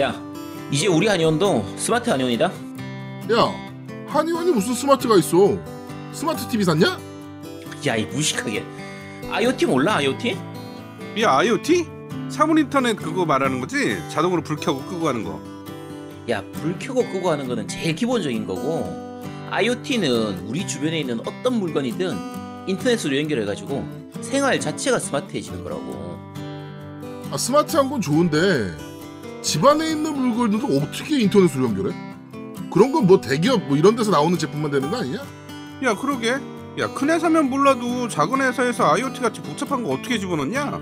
야, 이제 우리 한의원도 스마트 한의원이다. 야, 한의원이 무슨 스마트가 있어? 스마트 TV 샀냐? 야, 이 무식하게. IoT 몰라, IoT? 이 IoT? 사물 인터넷 그거 말하는 거지? 자동으로 불 켜고 끄고 하는 거. 야, 불 켜고 끄고 하는 거는 제일 기본적인 거고, IoT는 우리 주변에 있는 어떤 물건이든 인터넷으로 연결해가지고 생활 자체가 스마트해지는 거라고. 아, 스마트한 건 좋은데 집 안에 있는 물건들도 어떻게 인터넷으로 연결해? 그런 건 뭐 대기업 뭐 이런 데서 나오는 제품만 되는 거 아니냐? 야 그러게. 야 큰 회사면 몰라도 작은 회사에서 IoT 같이 복잡한 거 어떻게 집어넣냐?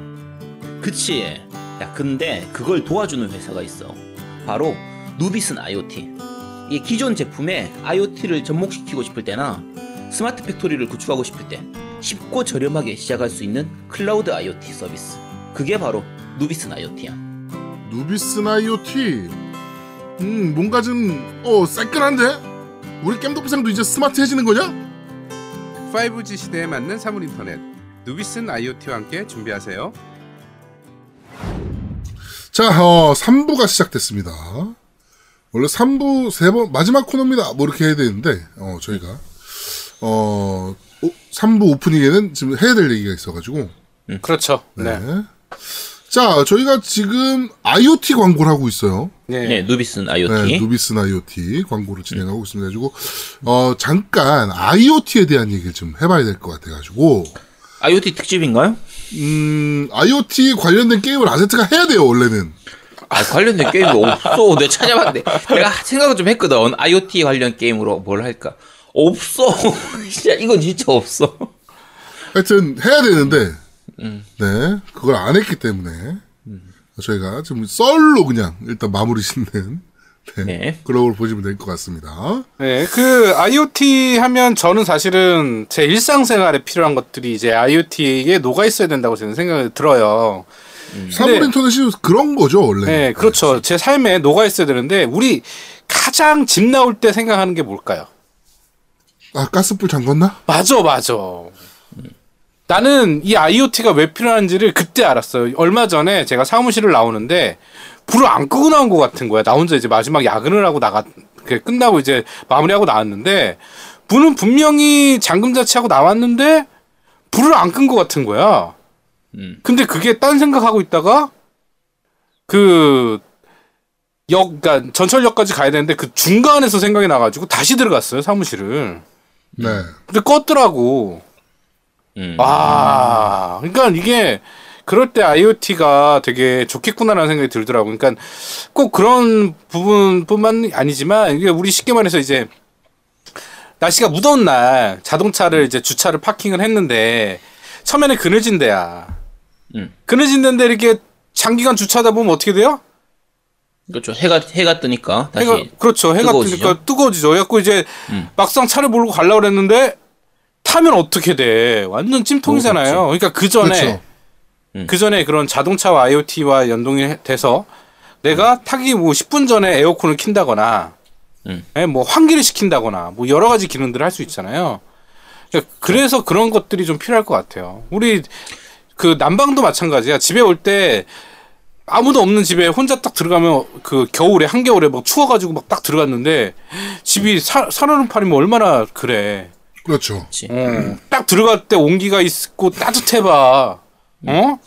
그치? 야, 근데 그걸 도와주는 회사가 있어. 바로 누비슨 IoT. 이게 기존 제품에 IoT를 접목시키고 싶을 때나 smart factory를 구축하고 싶을 때 쉽고 저렴하게 시작할 수 있는 클라우드 IoT 서비스. 그게 바로 누비슨 IoT야. 누비슨 IoT. 음, 뭔가 좀 어, 새끈한데? 우리 겜덕비상도 이제 스마트해지는 거냐? 5G 시대에 맞는 사물 인터넷. 누비슨 IoT와 함께 준비하세요. 자, 어, 3부가 시작됐습니다. 원래 3부 세 번 마지막 코너입니다. 뭐 이렇게 해야 되는데 어, 저희가 어, 오, 3부 오프닝에는 지금 해야 될 얘기가 있어가지고 그렇죠. 네. 네. 자, 저희가 지금 IoT 광고를 하고 있어요. 네. 네, 누비슨 IoT. 네, 누비슨 IoT 광고를 진행하고 있습니다. 가지고 어, 잠깐 IoT에 대한 얘기를 좀 해봐야 될 것 같아가지고 IoT 특집인가요? 음, IoT 관련된 게임을 아세트가 해야 돼요, 원래는. 아, 관련된 게임이 없어. 내가 찾아봤는데. 내가 생각을 좀 했거든. IoT 관련 게임으로 뭘 할까. 없어. 진짜, 이건 진짜 없어. 하여튼, 해야 되는데, 네, 그걸 안 했기 때문에, 저희가 좀 썰로 그냥 일단 마무리 짓는, 네, 네. 그런 걸 보시면 될 것 같습니다. 네, 그 IoT 하면 저는 사실은 제 일상생활에 필요한 것들이 이제 IoT에 녹아 있어야 된다고 저는 생각이 들어요. 사물 인터넷이 그런 거죠, 원래. 네, 그렇죠. 제 삶에 녹아 있어야 되는데 우리 가장 집 나올 때 생각하는 게 뭘까요? 아, 가스불 잠궜나? 맞아, 맞아. 나는 이 IoT가 왜 필요한지를 그때 알았어요. 얼마 전에 제가 사무실을 나오는데 불을 안 끄고 나온 것 같은 거야. 나 혼자 이제 마지막 야근을 하고 나가 그 끝나고 이제 마무리하고 나왔는데 불은 분명히 잠금 자체하고 나왔는데 불을 안 끈 것 같은 거야. 음. 근데 그게 딴 생각하고 있다가 그 역, 그니까 전철역까지 가야 되는데 그 중간에서 생각이 나가지고 다시 들어갔어요 사무실을. 네. 근데 껐더라고. 음. 아, 그러니까 이게 그럴 때 IoT가 되게 좋겠구나라는 생각이 들더라고. 그러니까 꼭 그런 부분뿐만 아니지만 이게 우리 쉽게 말해서 이제 날씨가 무더운 날 자동차를 이제 주차를 파킹을 했는데 처음에는 그늘진 데야. 음. 그늘진 데인데 이렇게 장기간 주차하다 보면 어떻게 돼요? 그렇죠. 해가, 해가 뜨니까 다시. 해가 그렇죠. 해가 뜨거워지죠? 뜨니까 뜨거워지죠. 그래갖고 이제 음. 막상 차를 몰고 가려고 그랬는데 타면 어떻게 돼? 완전 찜통이잖아요. 어, 그러니까 그 전에 그렇죠. 음. 그 전에 그런 자동차와 IoT와 연동이 해- 돼서 내가 타기 뭐 10분 전에 에어컨을 킨다거나 음. 예, 뭐 환기를 시킨다거나 뭐 여러 가지 기능들을 할 수 있잖아요. 그러니까 그래서 그런 것들이 좀 필요할 것 같아요. 우리 그 난방도 마찬가지야. 집에 올 때 아무도 없는 집에 혼자 딱 들어가면 그 겨울에 한겨울에 막 추워가지고 막 딱 들어갔는데 집이 사, 살얼음판이면 얼마나 그래. 그렇죠. 어, 딱 들어갈 때 온기가 있고 따뜻해봐. 어?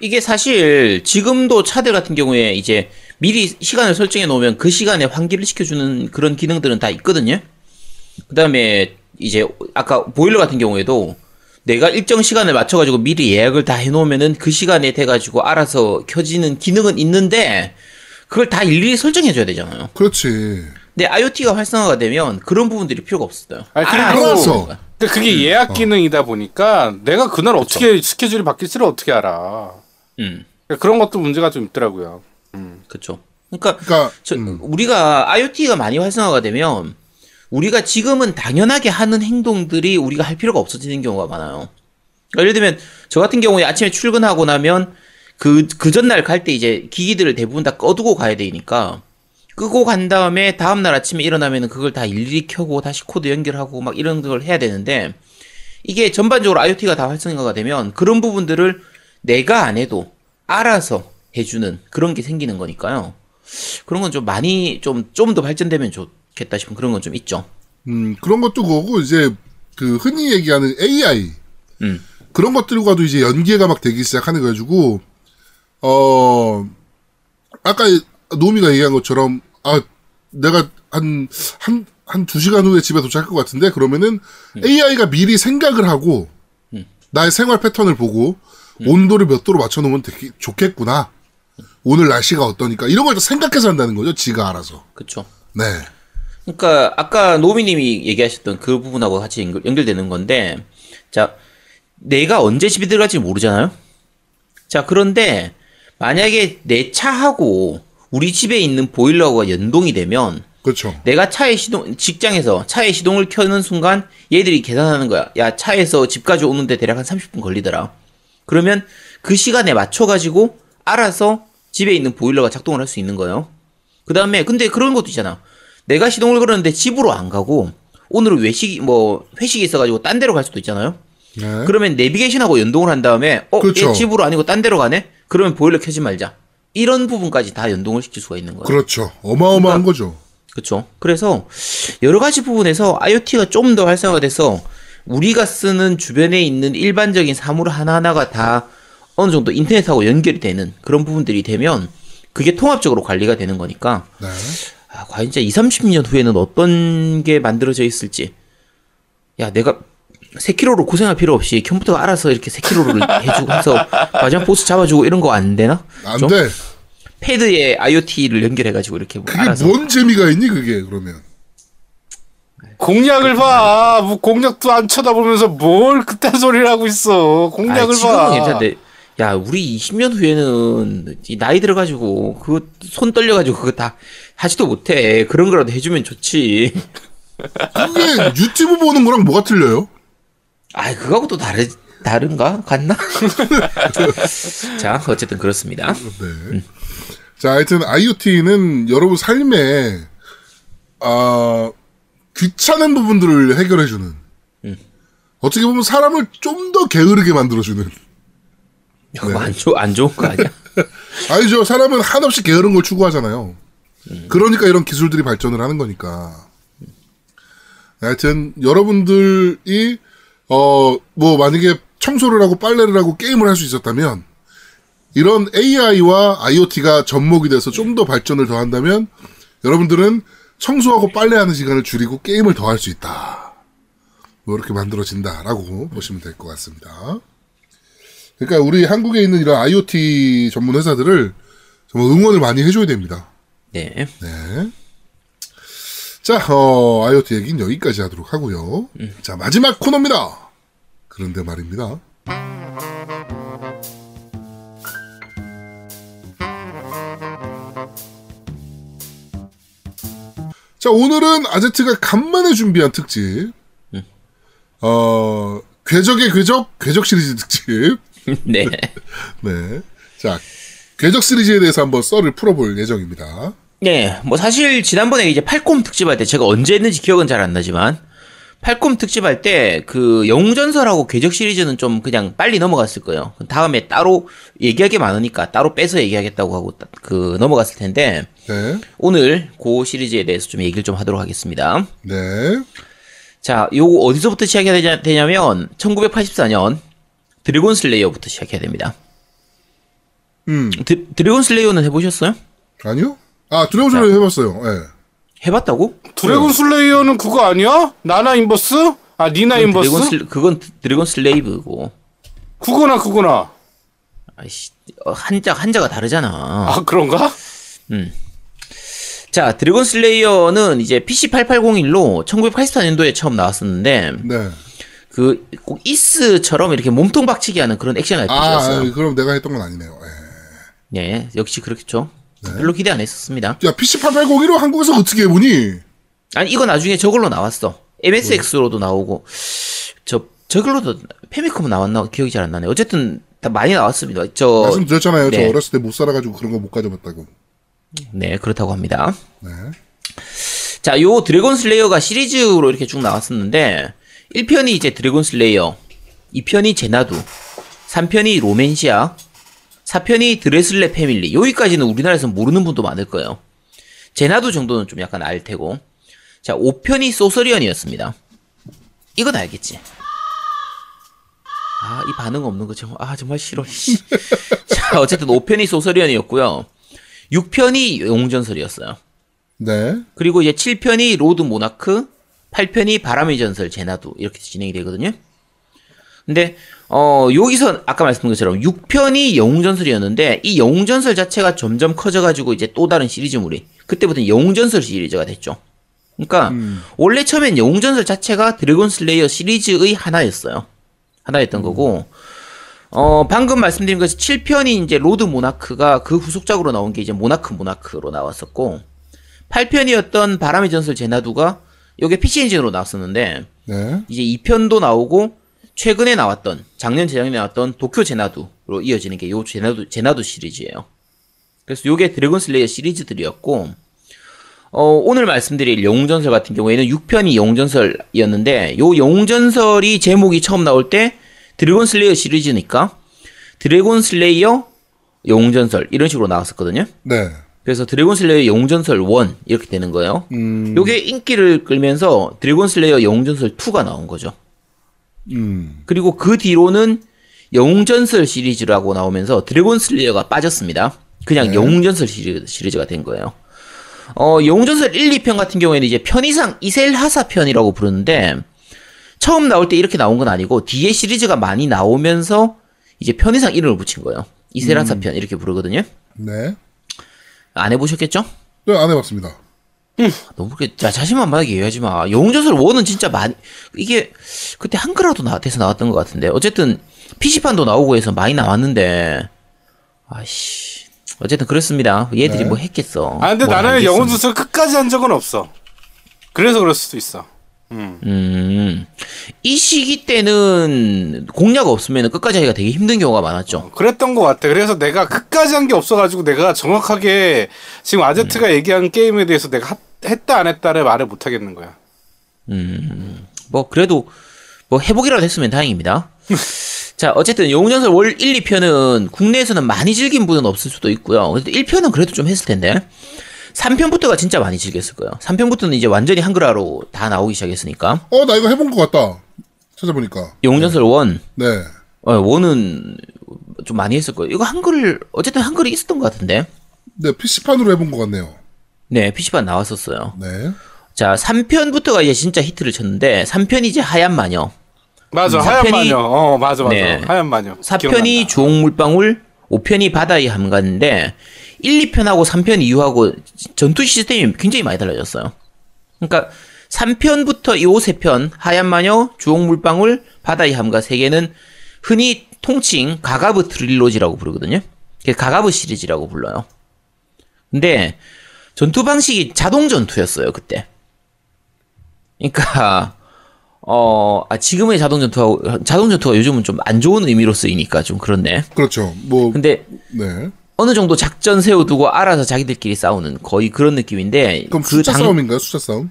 이게 사실 지금도 차들 같은 경우에 이제 미리 시간을 설정해 놓으면 그 시간에 환기를 시켜주는 그런 기능들은 다 있거든요. 그 다음에 이제 아까 보일러 같은 경우에도 내가 일정 시간을 맞춰가지고 미리 예약을 다 해놓으면은 그 시간에 돼가지고 알아서 켜지는 기능은 있는데 그걸 다 일일이 설정해줘야 되잖아요. 그렇지. 근데 IoT가 활성화가 되면 그런 부분들이 필요가 없어요. 아니, 그리고- 알아서 알아서. 하는 거야. 근데 그게 예약 기능이다 보니까 내가 그날 어떻게 스케줄이 바뀔지를 어떻게 알아. 음, 그러니까 그런 것도 문제가 좀 있더라고요. 그렇죠. 그러니까 그러니까 저, 음, 우리가 IoT가 많이 활성화가 되면 우리가 지금은 당연하게 하는 행동들이 우리가 할 필요가 없어지는 경우가 많아요. 그러니까 예를 들면 저 같은 경우에 아침에 출근하고 나면 그, 그 전날 갈 때 이제 기기들을 대부분 다 꺼두고 가야 되니까 끄고 간 다음에 다음날 아침에 일어나면은 그걸 다 일일이 켜고 다시 코드 연결하고 막 이런 걸 해야 되는데 이게 전반적으로 IoT가 다 활성화가 되면 그런 부분들을 내가 안 해도 알아서 해주는 그런 게 생기는 거니까요. 그런 건 좀 많이 좀 좀 더 발전되면 좋겠다 싶은 그런 건 좀 있죠. 음, 그런 것도 그거고, 이제, 그, 흔히 얘기하는 AI. 음. 그런 것들과도 이제 연계가 막 되기 시작하는 거가지고, 어, 아까 노미가 얘기한 것처럼, 아, 내가 한, 한, 한 두 시간 후에 집에 도착할 것 같은데, 그러면은 AI가 미리 생각을 하고, 나의 생활 패턴을 보고, 온도를 몇 도로 맞춰놓으면 되게 좋겠구나. 오늘 날씨가 어떠니까. 이런 걸 다 생각해서 한다는 거죠, 지가 알아서. 그렇죠. 네. 그러니까 아까 노미님이 얘기하셨던 그 부분하고 같이 연결, 연결되는 건데, 자 내가 언제 집에 들어갈지 모르잖아요. 자 그런데 만약에 내 차하고 우리 집에 있는 보일러가 연동이 되면 그렇죠. 내가 차에 시동 직장에서 차에 시동을 켜는 순간 얘들이 계산하는 거야. 야 차에서 집까지 오는데 대략 한 30분 걸리더라. 그러면 그 시간에 맞춰 가지고 알아서 집에 있는 보일러가 작동을 할 수 있는 거예요. 그 다음에 근데 그런 것도 있잖아. 내가 시동을 걸었는데 집으로 안 가고 오늘은 외식이 뭐 회식이 있어가지고 딴 데로 갈 수도 있잖아요. 네. 그러면 내비게이션하고 연동을 한 다음에 어, 그렇죠. 얘 집으로 아니고 딴 데로 가네. 그러면 보일러 켜지 말자. 이런 부분까지 다 연동을 시킬 수가 있는 거예요. 그렇죠. 어마어마한 거죠. 그렇죠. 그래서 여러 가지 부분에서 IoT가 좀 더 활성화돼서 우리가 쓰는 주변에 있는 일반적인 사물 하나하나가 다 어느 정도 인터넷하고 연결이 되는 그런 부분들이 되면 그게 통합적으로 관리가 되는 거니까 네. 아, 과연 진짜 2, 30년 후에는 어떤 게 만들어져 있을지. 야, 내가 3kg로 고생할 필요 없이 컴퓨터가 알아서 이렇게 3kg를 해주고 해서 마지막 보스 잡아주고 이런 거 안 되나? 안 좀? 돼. 패드에 IoT를 연결해가지고 이렇게 뭐 그게 알아서. 뭔 재미가 있니, 그게, 그러면. 공략을 봐. 뭐 공략도 안 쳐다보면서 뭘 그딴 소리를 하고 있어. 공략을 아, 지금은 봐. 괜찮은데 야 우리 20년 후에는 이 나이 들어가지고 그거 손 떨려가지고 그거 다 하지도 못해 그런 거라도 해주면 좋지 그게 유튜브 보는 거랑 뭐가 틀려요? 아 그거하고 또 다르 다른가 같나 자 어쨌든 그렇습니다 네. 자, 하여튼 IoT는 여러분 삶에 아 귀찮은 부분들을 해결해주는. 어떻게 보면 사람을 좀 더 게으르게 만들어주는. 그거 안, 좋, 안 좋은 거 아니야 아니죠. 사람은 한없이 게으른 걸 추구하잖아요. 그러니까 이런 기술들이 발전을 하는 거니까. 하여튼 여러분들이 어 뭐 만약에 청소를 하고 빨래를 하고 게임을 할 수 있었다면 이런 AI와 IoT가 접목이 돼서 좀 더 발전을 더한다면 여러분들은 청소하고 빨래하는 시간을 줄이고 게임을 더 할 수 있다. 뭐 이렇게 만들어진다라고 보시면 될 것 같습니다. 그러니까 우리 한국에 있는 이런 IoT 전문 회사들을 정말 응원을 많이 해줘야 됩니다. 네 네. 자, 어, IoT 얘기는 여기까지 하도록 하고요. 자, 마지막 코너입니다. 그런데 말입니다. 자, 오늘은 아제트가 간만에 준비한 특집. 어, 궤적의 궤적, 궤적 시리즈 특집. 네. 네. 자, 궤적 시리즈에 대해서 한번 썰을 풀어볼 예정입니다. 네, 뭐 사실 지난번에 이제 팔콤 특집할 때 제가 언제 했는지 기억은 잘 안 나지만 팔콤 특집할 때 그 영웅전설하고 궤적 시리즈는 좀 그냥 빨리 넘어갔을 거예요. 다음에 따로 얘기할 게 많으니까 따로 빼서 얘기하겠다고 하고 따- 그 넘어갔을 텐데 네. 오늘 그 시리즈에 대해서 좀 얘기를 좀 하도록 하겠습니다. 네. 자, 요거 어디서부터 시작해야 되냐, 되냐면 1984년 드래곤 슬레이어부터 시작해야 됩니다. 음, 드, 드래곤 슬레이어는 해보셨어요? 아니요? 아, 드래곤 슬레이 해봤어요. 예. 해봤다고? 드래곤 슬레이어는 그거 아니야? 리나 인버스? 아 리나 그건 인버스? 드래곤, 슬, 그건 드래곤 슬레이브고. 그거나 그거나. 아이씨, 어, 한자, 한자가 다르잖아. 아 그런가? 자, 드래곤 슬레이어는 이제 PC8801로 1984년도에 처음 나왔었는데, 네. 그, 꼭 이스처럼 이렇게 몸통 박치기 하는 그런 액션 아, RPG였어요. 아, 그럼 내가 했던 건 아니네요. 예. 네, 역시 그렇겠죠. 네. 별로 기대 안 했었습니다. 야, PC8801로 한국에서 어떻게 해보니? 아니, 이거 나중에 저걸로 나왔어. MSX로도 나오고, 저, 저걸로도 페미컴 나왔나? 기억이 잘 안 나네. 어쨌든, 다 많이 나왔습니다. 저, 말씀드렸잖아요. 네. 저 어렸을 때 못 살아가지고 그런 거 못 가져봤다고. 네, 그렇다고 합니다. 네. 자, 요 드래곤 슬레이어가 시리즈로 이렇게 쭉 나왔었는데 1편이 이제 드래곤 슬레이어, 2편이 제나두, 3편이 로맨시아, 4편이 드래슬레 패밀리. 여기까지는 우리나라에서 모르는 분도 많을 거예요. 제나두 정도는 좀 약간 알 테고. 자, 5편이 소서리언이었습니다. 이건 알겠지. 아, 이 반응 없는 거 정말, 아, 정말 싫어. 씨. 자, 어쨌든 5편이 소서리언이었고요. 6편이 영웅전설이었어요. 네. 그리고 이제 7편이 로드 모나크, 8편이 바람의 전설 제나두 이렇게 진행이 되거든요. 근데 어 여기서 아까 말씀드린 것처럼 6편이 영웅전설이었는데 이 영웅전설 자체가 점점 커져가지고 이제 또 다른 시리즈물이 그때부터는 영웅전설 시리즈가 됐죠. 그러니까 원래 처음엔 영웅전설 자체가 드래곤 슬레이어 시리즈의 하나였어요. 하나였던 거고 어 방금 말씀드린 것이 7편이 이제 로드 모나크가 그 후속작으로 나온 게 이제 모나크 모나크로 나왔었고 8편이었던 바람의 전설 제나두가 요게 PC 엔진으로 나왔었는데 네. 이제 2편도 나오고 최근에 나왔던 작년 재작년에 나왔던 도쿄 제나두로 이어지는 게 요 제나두 제나두 시리즈예요. 그래서 요게 드래곤 슬레이어 시리즈들이었고 어, 오늘 말씀드릴 영웅전설 같은 경우에는 6편이 영웅전설이었는데 요 영웅전설이 제목이 처음 나올 때 드래곤 슬레이어 시리즈니까 드래곤 슬레이어 영웅전설 이런 식으로 나왔었거든요. 네. 그래서 드래곤 슬레이어 영웅전설 1 이렇게 되는 거예요. 음. 요게 인기를 끌면서 드래곤 슬레이어 영웅전설 2가 나온 거죠. 음. 그리고 그 뒤로는 영웅전설 시리즈라고 나오면서 드래곤 슬레이어가 빠졌습니다. 그냥 영웅전설 시리즈, 시리즈 가 된 거예요. 어, 영웅전설 1, 2편 같은 경우에는 이제 편의상 이셀하사 편이라고 부르는데 처음 나올 때 이렇게 나온 건 아니고 뒤에 시리즈가 많이 나오면서 이제 편의상 이름을 붙인 거예요. 이셀하사 편 이렇게 부르거든요. 네. 안 해보셨겠죠? 네, 안 해봤습니다. 너무 그렇게 자, 자신만 만하게 얘기하지 마. 영웅전설 1은 진짜 많이 이게 그때 한글화도 나, 돼서 나왔던 것 같은데 어쨌든 PC판도 나오고 해서 많이 나왔는데 아씨 어쨌든 그렇습니다. 얘들이 뭐 했겠어. 아 근데 뭘 나는. 영웅전설 끝까지 한 적은 없어. 그래서 그럴 수도 있어. 음, 이 시기 때는 공략 없으면 끝까지 하기가 되게 힘든 경우가 많았죠. 그랬던 것 같아. 그래서 내가 끝까지 한 게 없어가지고 내가 정확하게 지금 아제트가 얘기한 게임에 대해서 내가 하- 했다 안 했다를 말을 못 하겠는 거야. 뭐 그래도 뭐 해보기라도 했으면 다행입니다. 자, 어쨌든 영웅전설 월 1, 2편은 국내에서는 많이 즐긴 분은 없을 수도 있고요. 그래도 1편은 그래도 좀 했을 텐데. 3편부터가 진짜 많이 즐겼을 거예요. 3편부터는 이제 완전히 한글화로 다 나오기 시작했으니까. 어, 나 이거 해본 것 같다. 찾아보니까. 영웅전설 1, 네. 어, 1은 좀 많이 했을 거예요. 이거 한글, 어쨌든 한글이 있었던 것 같은데. 네, PC판으로 해본 것 같네요. 네, PC판 나왔었어요. 네. 자, 3편부터가 이제 진짜 히트를 쳤는데, 3편이 이제 하얀 마녀. 맞아. 음, 하얀 마녀. 어 맞아 맞아. 네. 하얀 마녀. 4편이 기억난다. 주홍물방울, 5편이 바다의 함가인데 1, 2편하고 3편 이후하고 전투 시스템이 굉장히 많이 달라졌어요. 그러니까 3편부터 이 5세 하얀 마녀, 주홍물방울, 바다의 함가 세 개는 흔히 통칭 가가브 트릴로지라고 부르거든요. 가가브 시리즈라고 불러요. 근데 전투 방식이 자동 전투였어요, 그때. 그러니까 어, 아, 지금의 자동 전투가, 자동 전투가 요즘은 좀 안 좋은 의미로 쓰이니까 좀 그렇네. 그렇죠. 뭐, 근데 네. 어느 정도 작전 세워두고 알아서 자기들끼리 싸우는 거의 그런 느낌인데. 그럼 그 숫자 당- 싸움인가요? 숫자 싸움?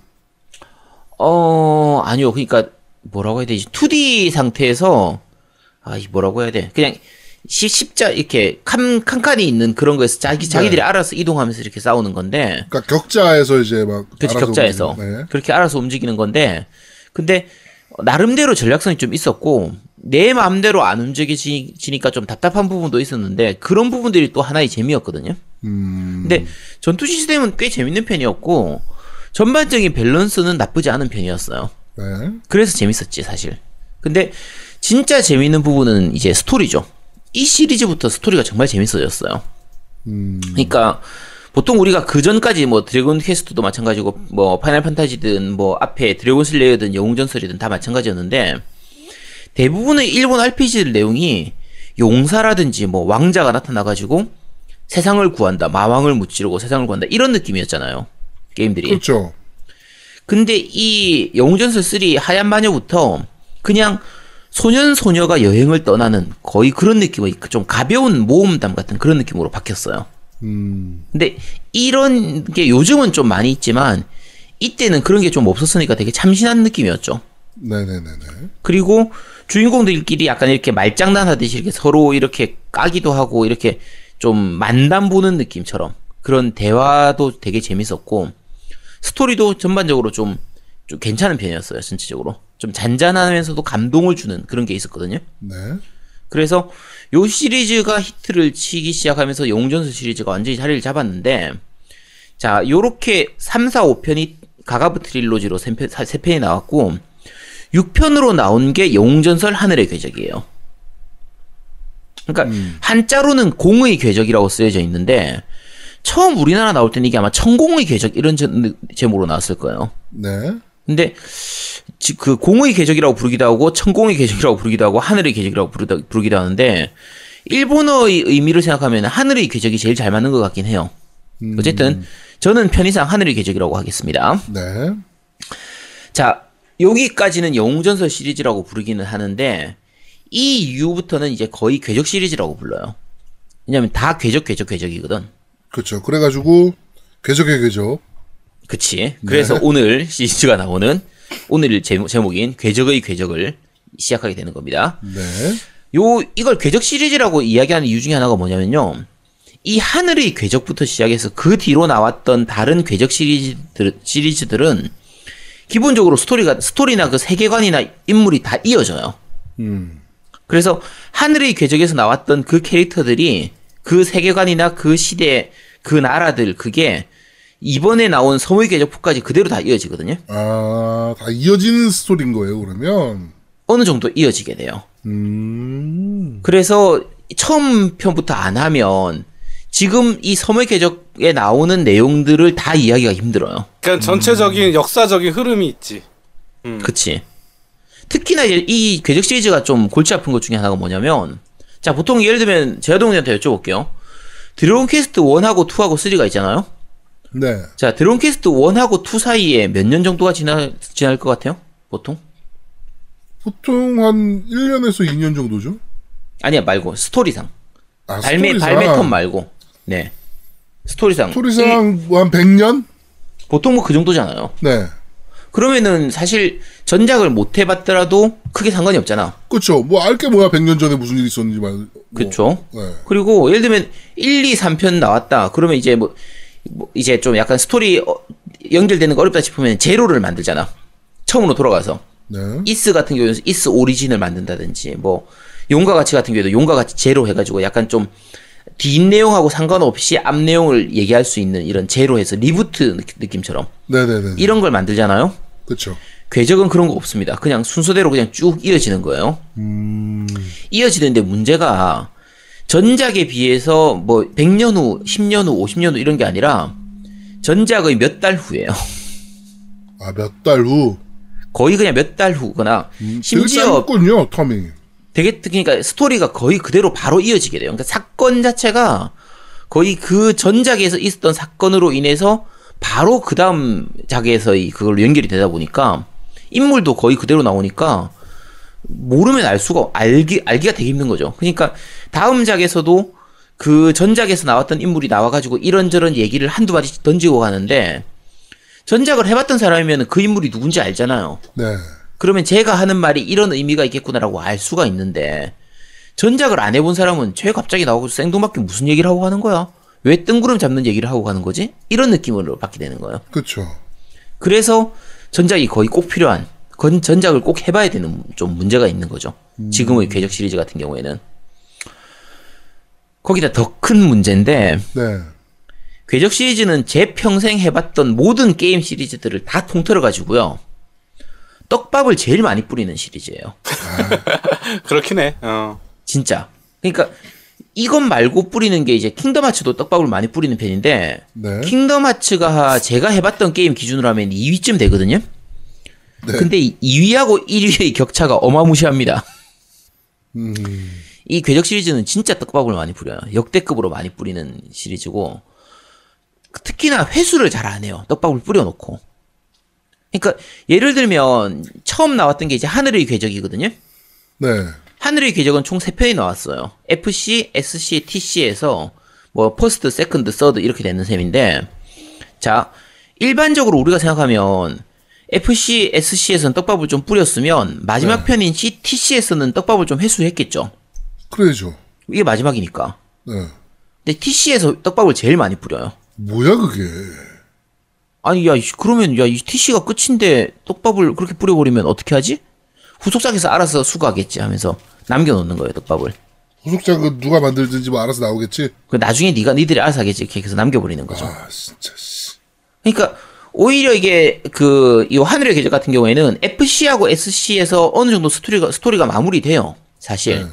어, 아니요. 그러니까 뭐라고 해야 되지? 2D 상태에서, 아, 이 뭐라고 해야 돼? 그냥 십, 십자, 이렇게 칸, 칸칸이 있는 그런 거에서 자기, 자기들이 알아서 이동하면서 이렇게 싸우는 건데. 그러니까 격자에서 이제 막. 그렇지 격자에서 네. 그렇게 알아서 움직이는 건데 근데 나름대로 전략성이 좀 있었고 내 마음대로 안 움직여지니까 좀 답답한 부분도 있었는데 그런 부분들이 또 하나의 재미였거든요. 음. 근데 전투 시스템은 꽤 재밌는 편이었고 전반적인 밸런스는 나쁘지 않은 편이었어요. 네. 그래서 재밌었지 사실. 근데 진짜 재밌는 부분은 이제 스토리죠. 이 시리즈부터 스토리가 정말 재밌어졌어요. 음. 그러니까 보통 우리가 그 전까지 뭐 드래곤 퀘스트도 마찬가지고 뭐 파이널 판타지든 뭐 앞에 드래곤 슬레이어든 영웅전설이든 다 마찬가지였는데 대부분의 일본 RPG들 내용이 용사라든지 뭐 왕자가 나타나가지고 세상을 구한다 마왕을 무찌르고 세상을 구한다 이런 느낌이었잖아요 게임들이 그렇죠. 근데 이 영웅전설 3 하얀 마녀부터 그냥 소년 소녀가 여행을 떠나는 거의 그런 느낌의 좀 가벼운 모험담 같은 그런 느낌으로 바뀌었어요. 음. 근데 이런 게 요즘은 좀 많이 있지만 이때는 그런 게 좀 없었으니까 되게 참신한 느낌이었죠. 네네네네. 그리고 주인공들끼리 약간 이렇게 말장난하듯이 이렇게 서로 이렇게 까기도 하고 이렇게 좀 만담 보는 느낌처럼 그런 대화도 되게 재밌었고 스토리도 전반적으로 좀, 좀 괜찮은 편이었어요 전체적으로 좀 잔잔하면서도 감동을 주는 그런 게 있었거든요. 네. 그래서 요 시리즈가 히트를 치기 시작하면서 영웅전설 시리즈가 완전히 자리를 잡았는데 자 요렇게 3, 4, 5편이 가가브 트릴로지로 3편, 3편이 나왔고 6편으로 나온 게 영웅전설 하늘의 궤적이에요. 그러니까 한자로는 공의 궤적이라고 쓰여져 있는데 처음 우리나라 나올 때는 이게 아마 천공의 궤적 이런 제- 제목으로 나왔을 거예요. 네. 근데 지- 그 공의 궤적이라고 부르기도 하고 천공의 궤적이라고 부르기도 하고 하늘의 궤적이라고 부르다, 부르기도 하는데 일본어의 의미를 생각하면 하늘의 궤적이 제일 잘 맞는 것 같긴 해요. 어쨌든 저는 편의상 하늘의 궤적이라고 하겠습니다. 네. 자 여기까지는 영웅전설 시리즈라고 부르기는 하는데 이 이후부터는 이제 거의 궤적 시리즈라고 불러요. 왜냐면 다 궤적 궤적 궤적이거든. 그렇죠. 그래가지고 궤적의 궤적. 그치. 그래서 오늘 시리즈가 나오는 오늘 제목, 제목 인 궤적의 궤적을 시작하게 되는 겁니다. 네. 요 이걸 궤적 시리즈라고 이야기하는 이유 중에 하나가 뭐냐면요. 이 하늘의 궤적부터 시작해서 그 뒤로 나왔던 다른 궤적 시리즈들 시리즈들은 기본적으로 스토리가 스토리나 그 세계관이나 인물이 다 이어져요. 음. 그래서 하늘의 궤적에서 나왔던 그 캐릭터들이 그 세계관이나 그 시대 그 나라들 그게 이번에 나온 섬의 궤적포까지 그대로 다 이어지거든요. 아, 다 이어지는 스토리인 거예요, 그러면. 어느 정도 이어지게 돼요. 음. 그래서 처음 편부터 안 하면 지금 이 섬의 궤적에 나오는 내용들을 다 이야기가 힘들어요. 그러니까 전체적인 역사적인 흐름이 있지. 음. 그치. 특히나 이 궤적 시리즈가 좀 골치 아픈 것 중에 하나가 뭐냐면, 자, 보통 예를 들면 제가 동생한테 여쭤볼게요. 드래곤 퀘스트 1하고 2하고 3가 있잖아요? 네. 자, 드래곤 퀘스트 1하고 2 사이에 몇 년 정도가 지나, 지날 것 같아요? 보통? 보통 한 1년에서 2년 정도죠? 아니야, 말고, 스토리상. 아, 발매, 스토리상. 발매 term 말고. 네. 스토리상. 스토리상 뭐한 100년? 보통 뭐 그 정도잖아요. 네. 그러면은 사실 전작을 못 해봤더라도 크게 상관이 없잖아. 그쵸. 뭐, 알 게 뭐야, 100년 전에 무슨 일이 있었는지 말. 뭐. 그쵸? 네. 그리고 예를 들면 1, 2, 3편 나왔다. 그러면 이제 뭐, 뭐 이제 좀 약간 스토리 어, 연결되는 거 어렵다 싶으면 제로를 만들잖아. 처음으로 돌아가서. 네. 이스 같은 경우에는 이스 오리진을 만든다든지 뭐 용과 같이 같은 경우에도 용과 같이 제로 해가지고 약간 좀 뒷내용하고 상관없이 앞 내용을 얘기할 수 있는 이런 제로 해서 reboot 느낌- 느낌처럼 네네네. 이런 걸 만들잖아요. 그쵸. 궤적은 그런 거 없습니다. 그냥 순서대로 그냥 쭉 이어지는 거예요. 음. 이어지는데 문제가 전작에 비해서 뭐 100년 후, 10년 후, 50년 후 이런 게 아니라 전작의 몇 달 후예요. 아, 몇 달 후. 거의 그냥 몇 달 후거나 되게 심지어 짧군요, 텀이. 되게 그러니까 스토리가 거의 그대로 바로 이어지게 돼요. 그러니까 사건 자체가 거의 그 전작에서 있었던 사건으로 인해서 바로 그 다음 작에서의 그걸로 연결이 되다 보니까 인물도 거의 그대로 나오니까 모르면 알 수가 알기 알기가 되게 힘든 거죠. 그러니까 다음 작에서도 그 전작에서 나왔던 인물이 나와가지고 이런저런 얘기를 한두 마디씩 던지고 가는데 전작을 해봤던 사람이면 그 인물이 누군지 알잖아요. 네. 그러면 제가 하는 말이 이런 의미가 있겠구나라고 알 수가 있는데 전작을 안 해본 사람은 쟤 갑자기 나오고 생뚱맞게 무슨 얘기를 하고 가는 거야? 왜 뜬구름 잡는 얘기를 하고 가는 거지? 이런 느낌으로 받게 되는 거예요. 그쵸. 그래서 전작이 거의 꼭 필요한 건 전작을 꼭 해봐야 되는 좀 문제가 있는 거죠. 지금의 궤적 시리즈 같은 경우에는 거기다 더 큰 문제인데 네. 궤적 시리즈는 제 평생 해봤던 모든 게임 시리즈들을 다 통틀어 가지고요. 떡밥을 제일 많이 뿌리는 시리즈예요. 그렇긴 해. 어. 진짜. 그러니까 이것 말고 뿌리는 게 이제 킹덤 하츠도 떡밥을 많이 뿌리는 편인데 네. 킹덤 하츠가 제가 해봤던 게임 기준으로 하면 2위쯤 되거든요. 네. 근데 2위하고 1위의 격차가 어마무시합니다. 음. 이 궤적 시리즈는 진짜 떡밥을 많이 뿌려요. 역대급으로 많이 뿌리는 시리즈고 특히나 회수를 잘 안 해요. 떡밥을 뿌려놓고. 그러니까 예를 들면 처음 나왔던 게 이제 하늘의 궤적이거든요. 네. 하늘의 궤적은 총 3편이 나왔어요. FC, SC, TC 해서 뭐 first, second, third 이렇게 되는 셈인데 자, 일반적으로 우리가 생각하면 FC, SC에서는 떡밥을 좀 뿌렸으면 마지막 네. 편인 TC에서는 떡밥을 좀 회수했겠죠. 그래야죠. 이게 마지막이니까. 네. 근데 TC에서 떡밥을 제일 많이 뿌려요. 뭐야 그게? 아니 야 이- 그러면 야이 TC가 끝인데 떡밥을 그렇게 뿌려버리면 어떻게 하지? 후속작에서 알아서 수거하겠지 하면서 남겨놓는 거예요 떡밥을. 후속작은 누가 만들든지 뭐 알아서 나오겠지. 그 나중에 네가 니들이 알아서 하겠지 이렇게 해서 남겨버리는 거죠. 아 진짜 씨. 그러니까 오히려 이게 그 이 하늘의 계적 같은 경우에는 FC하고 SC에서 어느 정도 스토리가 스토리가 마무리돼요 사실. 네.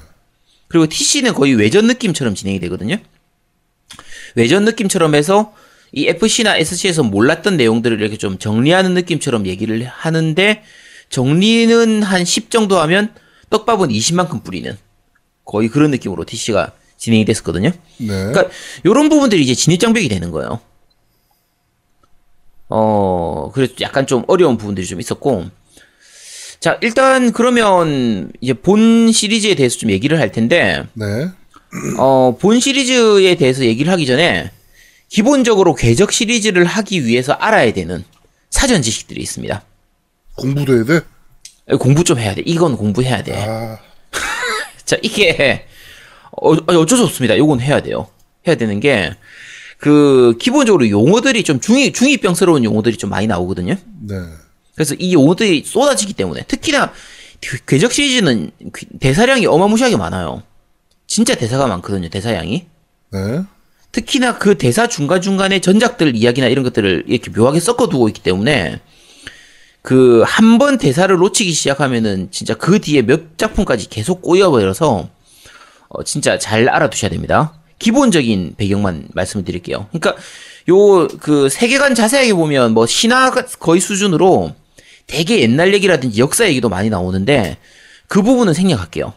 그리고 TC는 거의 외전 느낌처럼 진행이 되거든요. 외전 느낌처럼 해서 이 FC나 SC에서 몰랐던 내용들을 이렇게 좀 정리하는 느낌처럼 얘기를 하는데 정리는 한 10 정도 하면 떡밥은 20만큼 뿌리는 거의 그런 느낌으로 TC가 진행이 됐었거든요. 네. 그러니까 요런 부분들이 이제 진입 장벽이 되는 거예요. 어, 그래서 약간 좀 어려운 부분들이 좀 있었고. 자, 일단 그러면 이제 본 시리즈에 대해서 좀 얘기를 할 텐데, 네. 어, 본 시리즈에 대해서 얘기를 하기 전에 기본적으로 궤적 시리즈를 하기 위해서 알아야 되는 사전 지식들이 있습니다. 공부도 해야 돼. 공부 좀 해야 돼. 이건 공부해야 돼. 아 자, 이게 어, 어쩔 수 없습니다. 요건 해야 돼요. 해야 되는 게 그 기본적으로 용어들이 좀 중이 중이병스러운 용어들이 좀 많이 나오거든요. 네. 그래서 이 용어들이 쏟아지기 때문에 특히나 그 궤적 시리즈는 그 대사량이 어마무시하게 많아요. 진짜 대사가 많거든요. 대사량이. 네. 특히나 그 대사 중간중간에 전작들 이야기나 이런 것들을 이렇게 묘하게 섞어두고 있기 때문에 그 한 번 대사를 놓치기 시작하면은 진짜 그 뒤에 몇 작품까지 계속 꼬여버려서 어 진짜 잘 알아두셔야 됩니다. 기본적인 배경만 말씀을 드릴게요. 그러니까 요 그 세계관 자세하게 보면 뭐 신화 거의 수준으로 되게 옛날 얘기라든지 역사 얘기도 많이 나오는데 그 부분은 생략할게요.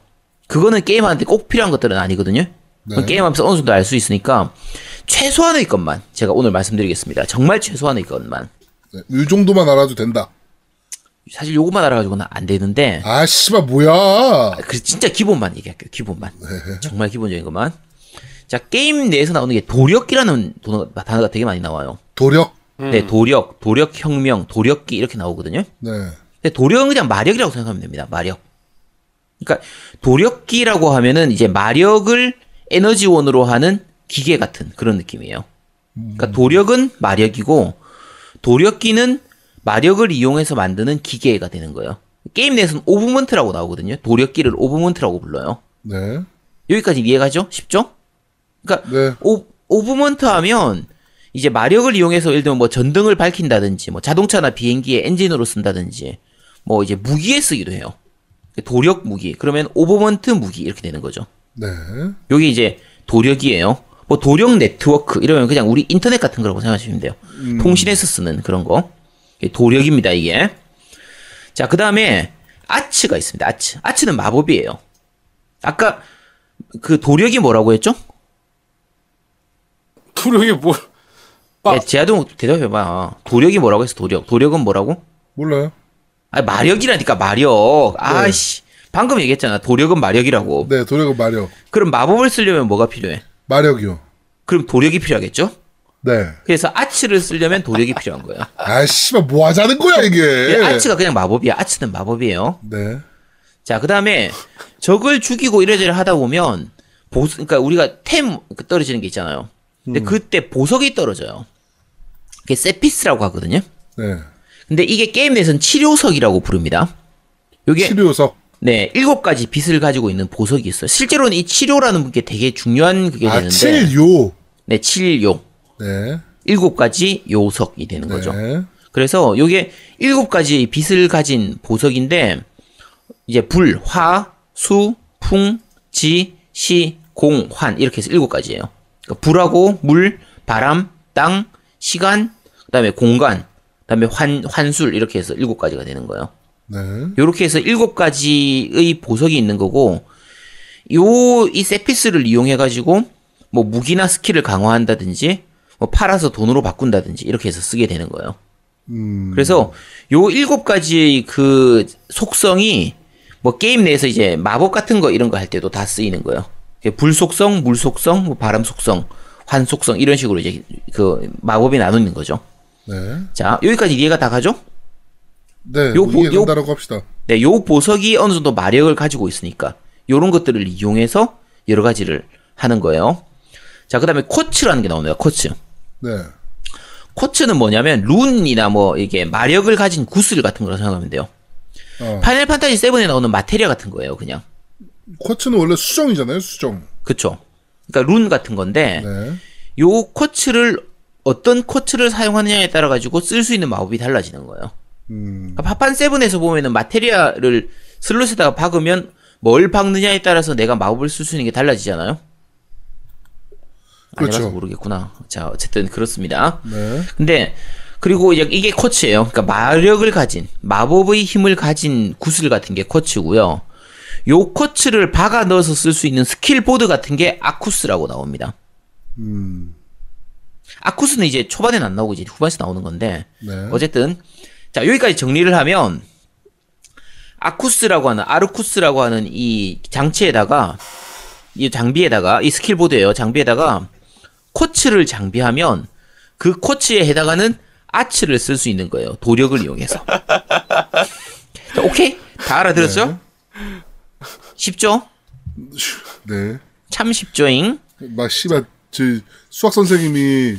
그거는 게임하는데 꼭 필요한 것들은 아니거든요. 네. 게임 하면서 어느 정도 알 수 있으니까 최소한의 것만 제가 오늘 말씀드리겠습니다. 정말 최소한의 것만. 네. 이 정도만 알아도 된다. 사실 요것만 알아가지고는 안 되는데 아 씨발 뭐야? 그 진짜 기본만 얘기할게요. 기본만. 정말 기본적인 것만. 자 게임 내에서 나오는 게 도력기라는 단어- 단어가 되게 많이 나와요. 도력. 네, 도력, 도력혁명, 도력기 이렇게 나오거든요. 네. 근데 도력은 그냥 마력이라고 생각하면 됩니다. 마력. 그러니까 도력기라고 하면은 이제 마력을 에너지원으로 하는 기계 같은 그런 느낌이에요. 그러니까 도력은 마력이고 도력기는 마력을 이용해서 만드는 기계가 되는 거예요. 게임 내에서는 오브먼트라고 나오거든요. 도력기를 오브먼트라고 불러요. 네. 여기까지 이해가죠? 쉽죠? 그러니까 네. 오, 오브먼트 하면 이제 마력을 이용해서 예를 들면 뭐 전등을 밝힌다든지 뭐 자동차나 비행기의 엔진으로 쓴다든지 뭐 이제 무기에 쓰기도 해요. 도력 무기. 그러면 오브먼트 무기 이렇게 되는 거죠. 네. 여기 이제 도력이에요. 뭐 도력 네트워크 이러면 그냥 우리 인터넷 같은 거라고 생각하시면 돼요. 통신에서 쓰는 그런 거. 도력입니다, 이게. 자, 그 다음에 arts가 있습니다. arts. arts는 마법이에요. 아까 그 도력이 뭐라고 했죠? 도력이 뭐 아. 야, 제아동 대답해봐. 도력이 뭐라고 했어, 도력. 도력은 뭐라고? 몰라요. 아, 마력이라니까, 마력. 아씨. 방금 얘기했잖아. 도력은 마력이라고. 네. 도력은 마력. 그럼 마법을 쓰려면 뭐가 필요해? 마력이요. 그럼 도력이 필요하겠죠? 네. 그래서 아츠를 쓰려면 도력이 필요한 거예요. 아 씨발 뭐 하자는 거야 이게. 예, 아츠가 그냥 마법이야. 아츠는 마법이에요. 네. 자, 그 다음에 적을 죽이고 이래저래 하다 보면 보스, 그러니까 우리가 템 떨어지는 게 있잖아요. 근데 그때 보석이 떨어져요. 그게 세피스라고 하거든요. 네. 근데 이게 게임 내에서는 치료석이라고 부릅니다. 요게 치료석. 네 일곱 가지 빛을 가지고 있는 보석이 있어요. 실제로는 이 치료라는 게 되게 중요한 그게 아 되는데, 칠요. 네 칠요 네. 일곱 가지 요석이 되는 거죠. 네. 그래서 요게 일곱 가지 빛을 가진 보석인데 이제 불, 화, 수, 풍, 지, 시, 공, 환 이렇게 해서 일곱 가지예요. 그러니까 불하고 물, 바람, 땅, 시간, 그다음에 공간, 그다음에 환 환술 이렇게 해서 일곱 가지가 되는 거예요. 네. 요렇게 해서 일곱 가지의 보석이 있는 거고 요 이 세피스를 이용해 가지고 뭐 무기나 스킬을 강화한다든지 뭐 팔아서 돈으로 바꾼다든지 이렇게 해서 쓰게 되는 거예요. 음. 그래서 요 일곱 가지 그 속성이 뭐 게임 내에서 이제 마법 같은 거 이런 거 할 때도 다 쓰이는 거예요. 불 속성, 물 속성, 뭐 바람 속성, 환 속성 이런 식으로 이제 그 마법이 나누는 거죠. 네. 자, 여기까지 이해가 다 가죠? 네, 요뭐 보- 요- 합시다. 네, 요 보석이 어느 정도 마력을 가지고 있으니까 요런 것들을 이용해서 여러 가지를 하는 거예요. 자, 그다음에 쿼츠라는 게 나옵니다. 쿼츠. 네. 쿼츠는 뭐냐면 룬이나 뭐 이게 마력을 가진 구슬 같은 거라 생각하면 돼요. 어. 파이널 판타지 7에 나오는 마테리아 같은 거예요, 그냥. 쿼츠는 원래 수정이잖아요, 수정. 그쵸? 그러니까 룬 같은 건데 네. 요 쿼츠를 어떤 쿼츠를 사용하느냐에 따라 가지고 쓸 수 있는 마법이 달라지는 거예요. 음, 그러니까 파판 seven에서 보면은 마테리아를 슬롯에다가 박으면 뭘 박느냐에 따라서 내가 마법을 쓸 수 있는 게 달라지잖아요. 안 그렇죠. 해봐서 모르겠구나. 자, 어쨌든 그렇습니다. 네. 근데 그리고 이제 이게 쿼츠예요. 그러니까 마력을 가진 마법의 힘을 가진 구슬 같은 게 쿼츠고요. 요 쿼츠를 박아 넣어서 쓸 수 있는 스킬 보드 같은 게 아쿠스라고 나옵니다. 음, 아쿠스는 이제 초반에는 안 나오고 이제 후반에 나오는 건데 네. 어쨌든 자 여기까지 정리를 하면 아쿠스라고 하는 아르쿠스라고 하는 이 장치에다가 이 장비에다가 이 스킬 보드예요. 장비에다가 쿼츠를 장비하면 그 쿼츠에 해당하는 아츠를 쓸 수 있는 거예요. 도력을 이용해서. 자, 오케이 다 알아들었죠? 쉽죠? 네. 참 쉽죠잉. 막 씨발 저 수학 선생님이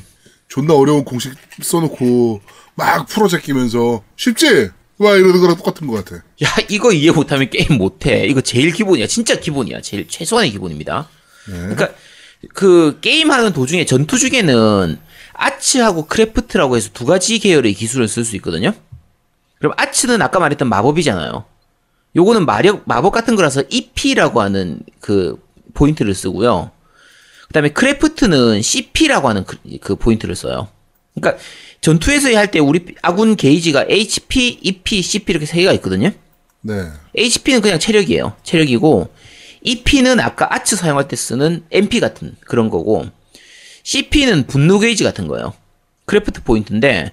존나 어려운 공식 써놓고 막 풀어 제끼면서 쉽지? 와 이러는 거랑 똑같은 것 같아. 야, 이거 이해 못하면 게임 못해. 이거 제일 기본이야. 진짜 기본이야. 제일 최소한의 기본입니다. 그러니까 그 게임하는 도중에 전투 중에는 Arts하고 Craft라고 해서 두 가지 계열의 기술을 쓸 수 있거든요. 그럼 아츠는 아까 말했던 마법이잖아요. 요거는 마력 마법 같은 거라서 EP라고 하는 그 포인트를 쓰고요. 그다음에 Craft는 CP라고 하는 그, 그 포인트를 써요. 그러니까 전투에서 할 때 우리 아군 게이지가 HP, EP, CP 이렇게 세 개가 있거든요. 네. HP는 그냥 체력이에요. 체력이고 EP는 아까 아츠 사용할 때 쓰는 MP 같은 그런 거고 CP는 분노 게이지 같은 거예요. Craft Point인데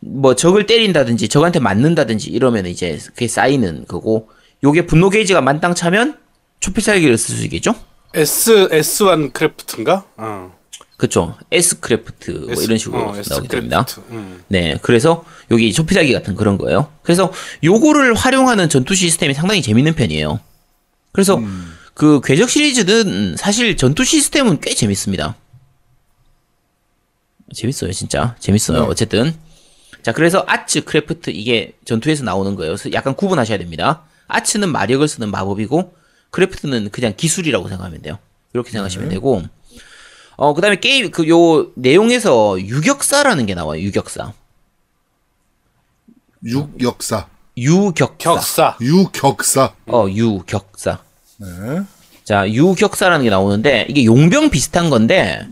뭐 적을 때린다든지 적한테 맞는다든지 이러면 이제 그게 쌓이는 거고 요게 분노 게이지가 만땅 차면 초필살기를 쓸 수 있겠죠? S S1 Craft인가? 어. 그쵸. S Craft 뭐 S- 이런 식으로 어, 나오게 됩니다. 음. 네, 그래서 여기 초필살기 같은 그런 거예요. 그래서 요거를 활용하는 전투 시스템이 상당히 재밌는 편이에요. 그래서 그 궤적 시리즈는 사실 전투 시스템은 꽤 재밌습니다. 재밌어요, 진짜. 재밌어요. 네. 어쨌든. 자, 그래서 Arts, Craft, 이게 전투에서 나오는 거예요. 그래서 약간 구분하셔야 됩니다. 아츠는 마력을 쓰는 마법이고, Craft는 그냥 기술이라고 생각하면 돼요. 이렇게 생각하시면 되고, 어, 그 다음에 게임, 그, 요, 내용에서 유격사라는 게 나와요, 유격사. 육역사, 유격사. 격사. 유격사. 어, 유격사. 네. 자, 유격사라는 게 나오는데, 이게 용병 비슷한 건데,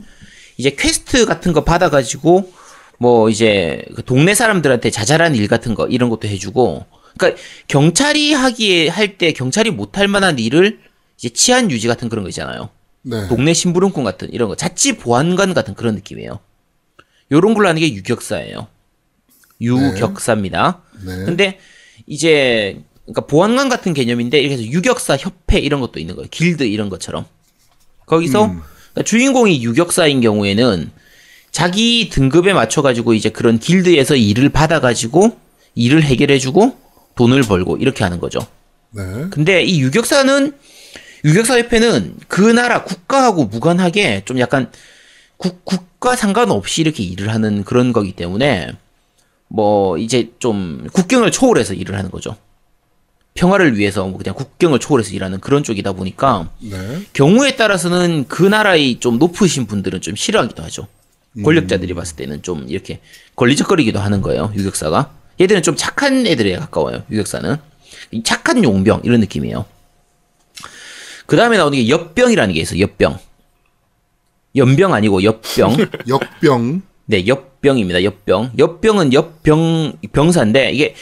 이제 퀘스트 같은 거 받아가지고, 뭐, 이제, 그 동네 사람들한테 자잘한 일 같은 거, 이런 것도 해주고, 그니까, 경찰이 하기에, 할 때 경찰이 못할 만한 일을, 이제 치안 유지 같은 그런 거 있잖아요. 네. 동네 심부름꾼 같은, 이런 거, 자치 보안관 같은 그런 느낌이에요. 요런 걸로 하는 게 유격사예요. 유격사입니다. 네. 근데 이제 그러니까 보안관 같은 개념인데 이렇게 해서 유격사 협회 이런 것도 있는 거예요. 길드 이런 것처럼. 거기서 그러니까 주인공이 유격사인 경우에는 자기 등급에 맞춰 가지고 이제 그런 길드에서 일을 받아 가지고 일을 해결해 주고 돈을 벌고 이렇게 하는 거죠. 네. 근데 이 유격사는 유격사 협회는 그 나라 국가하고 무관하게 좀 약간 국, 국가 상관없이 이렇게 일을 하는 그런 거기 때문에 뭐 이제 좀 국경을 초월해서 일을 하는 거죠. 평화를 위해서 뭐 그냥 국경을 초월해서 일하는 그런 쪽이다 보니까 네. 경우에 따라서는 그 나라의 좀 높으신 분들은 좀 싫어하기도 하죠. 권력자들이 봤을 때는 좀 이렇게 걸리적거리기도 하는 거예요. 유격사가. 얘들은 좀 착한 애들에 가까워요. 유격사는. 이 착한 용병 이런 느낌이에요. 그 다음에 나오는 게 엽병이라는 게 있어요. 엽병. 연병 아니고 엽병. 역병. 네, 엽병입니다. 엽병. 엽병은 엽병 병사인데 이게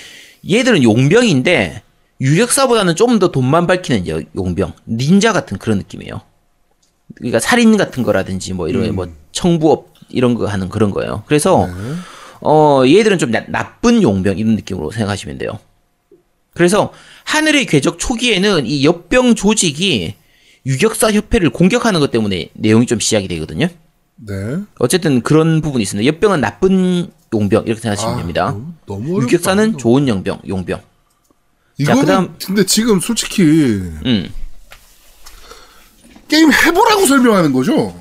얘들은 용병인데 유격사보다는 좀 더 돈만 밝히는 여- 용병, 닌자 같은 그런 느낌이에요. 그러니까 살인 같은 거라든지 뭐 이런 뭐 청부업 이런 거 하는 그런 거예요. 그래서 어 얘들은 좀 나, 나쁜 용병 이런 느낌으로 생각하시면 돼요. 그래서 하늘의 궤적 초기에는 이 엽병 조직이 유격사 협회를 공격하는 것 때문에 내용이 좀 시작이 되거든요. 네. 어쨌든 그런 부분이 있습니다. 엽병은 나쁜 용병 이렇게 생각하시면 아, 됩니다. 너무, 너무. 유격사는 좋은 영병, 용병. 이거는 그다음- 근데 지금 솔직히 음. 게임 해보라고 설명하는 거죠.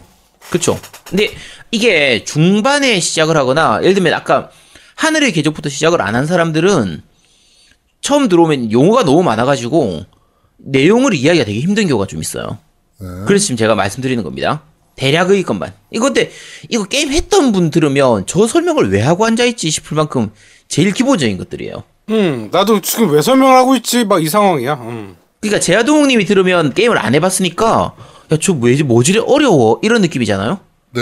그쵸. 근데 이게 중반에 시작을 하거나, 예를 들면 아까 하늘의 궤적부터 시작을 안 한 사람들은 처음 들어오면 용어가 너무 많아가지고 내용을 이해하기가 되게 힘든 경우가 좀 있어요. 그래서 지금 제가 말씀드리는 겁니다. 대략의 것만. 이거 근데 이거 게임 했던 분 들으면 저 설명을 왜 하고 앉아있지 싶을 만큼 제일 기본적인 것들이에요. 음, 나도 지금 왜 설명을 하고 있지? 막 이 상황이야. 음. 그러니까 제아동님이 들으면 게임을 안 해봤으니까 야저 뭐지 뭐지래 어려워 이런 느낌이잖아요. 네.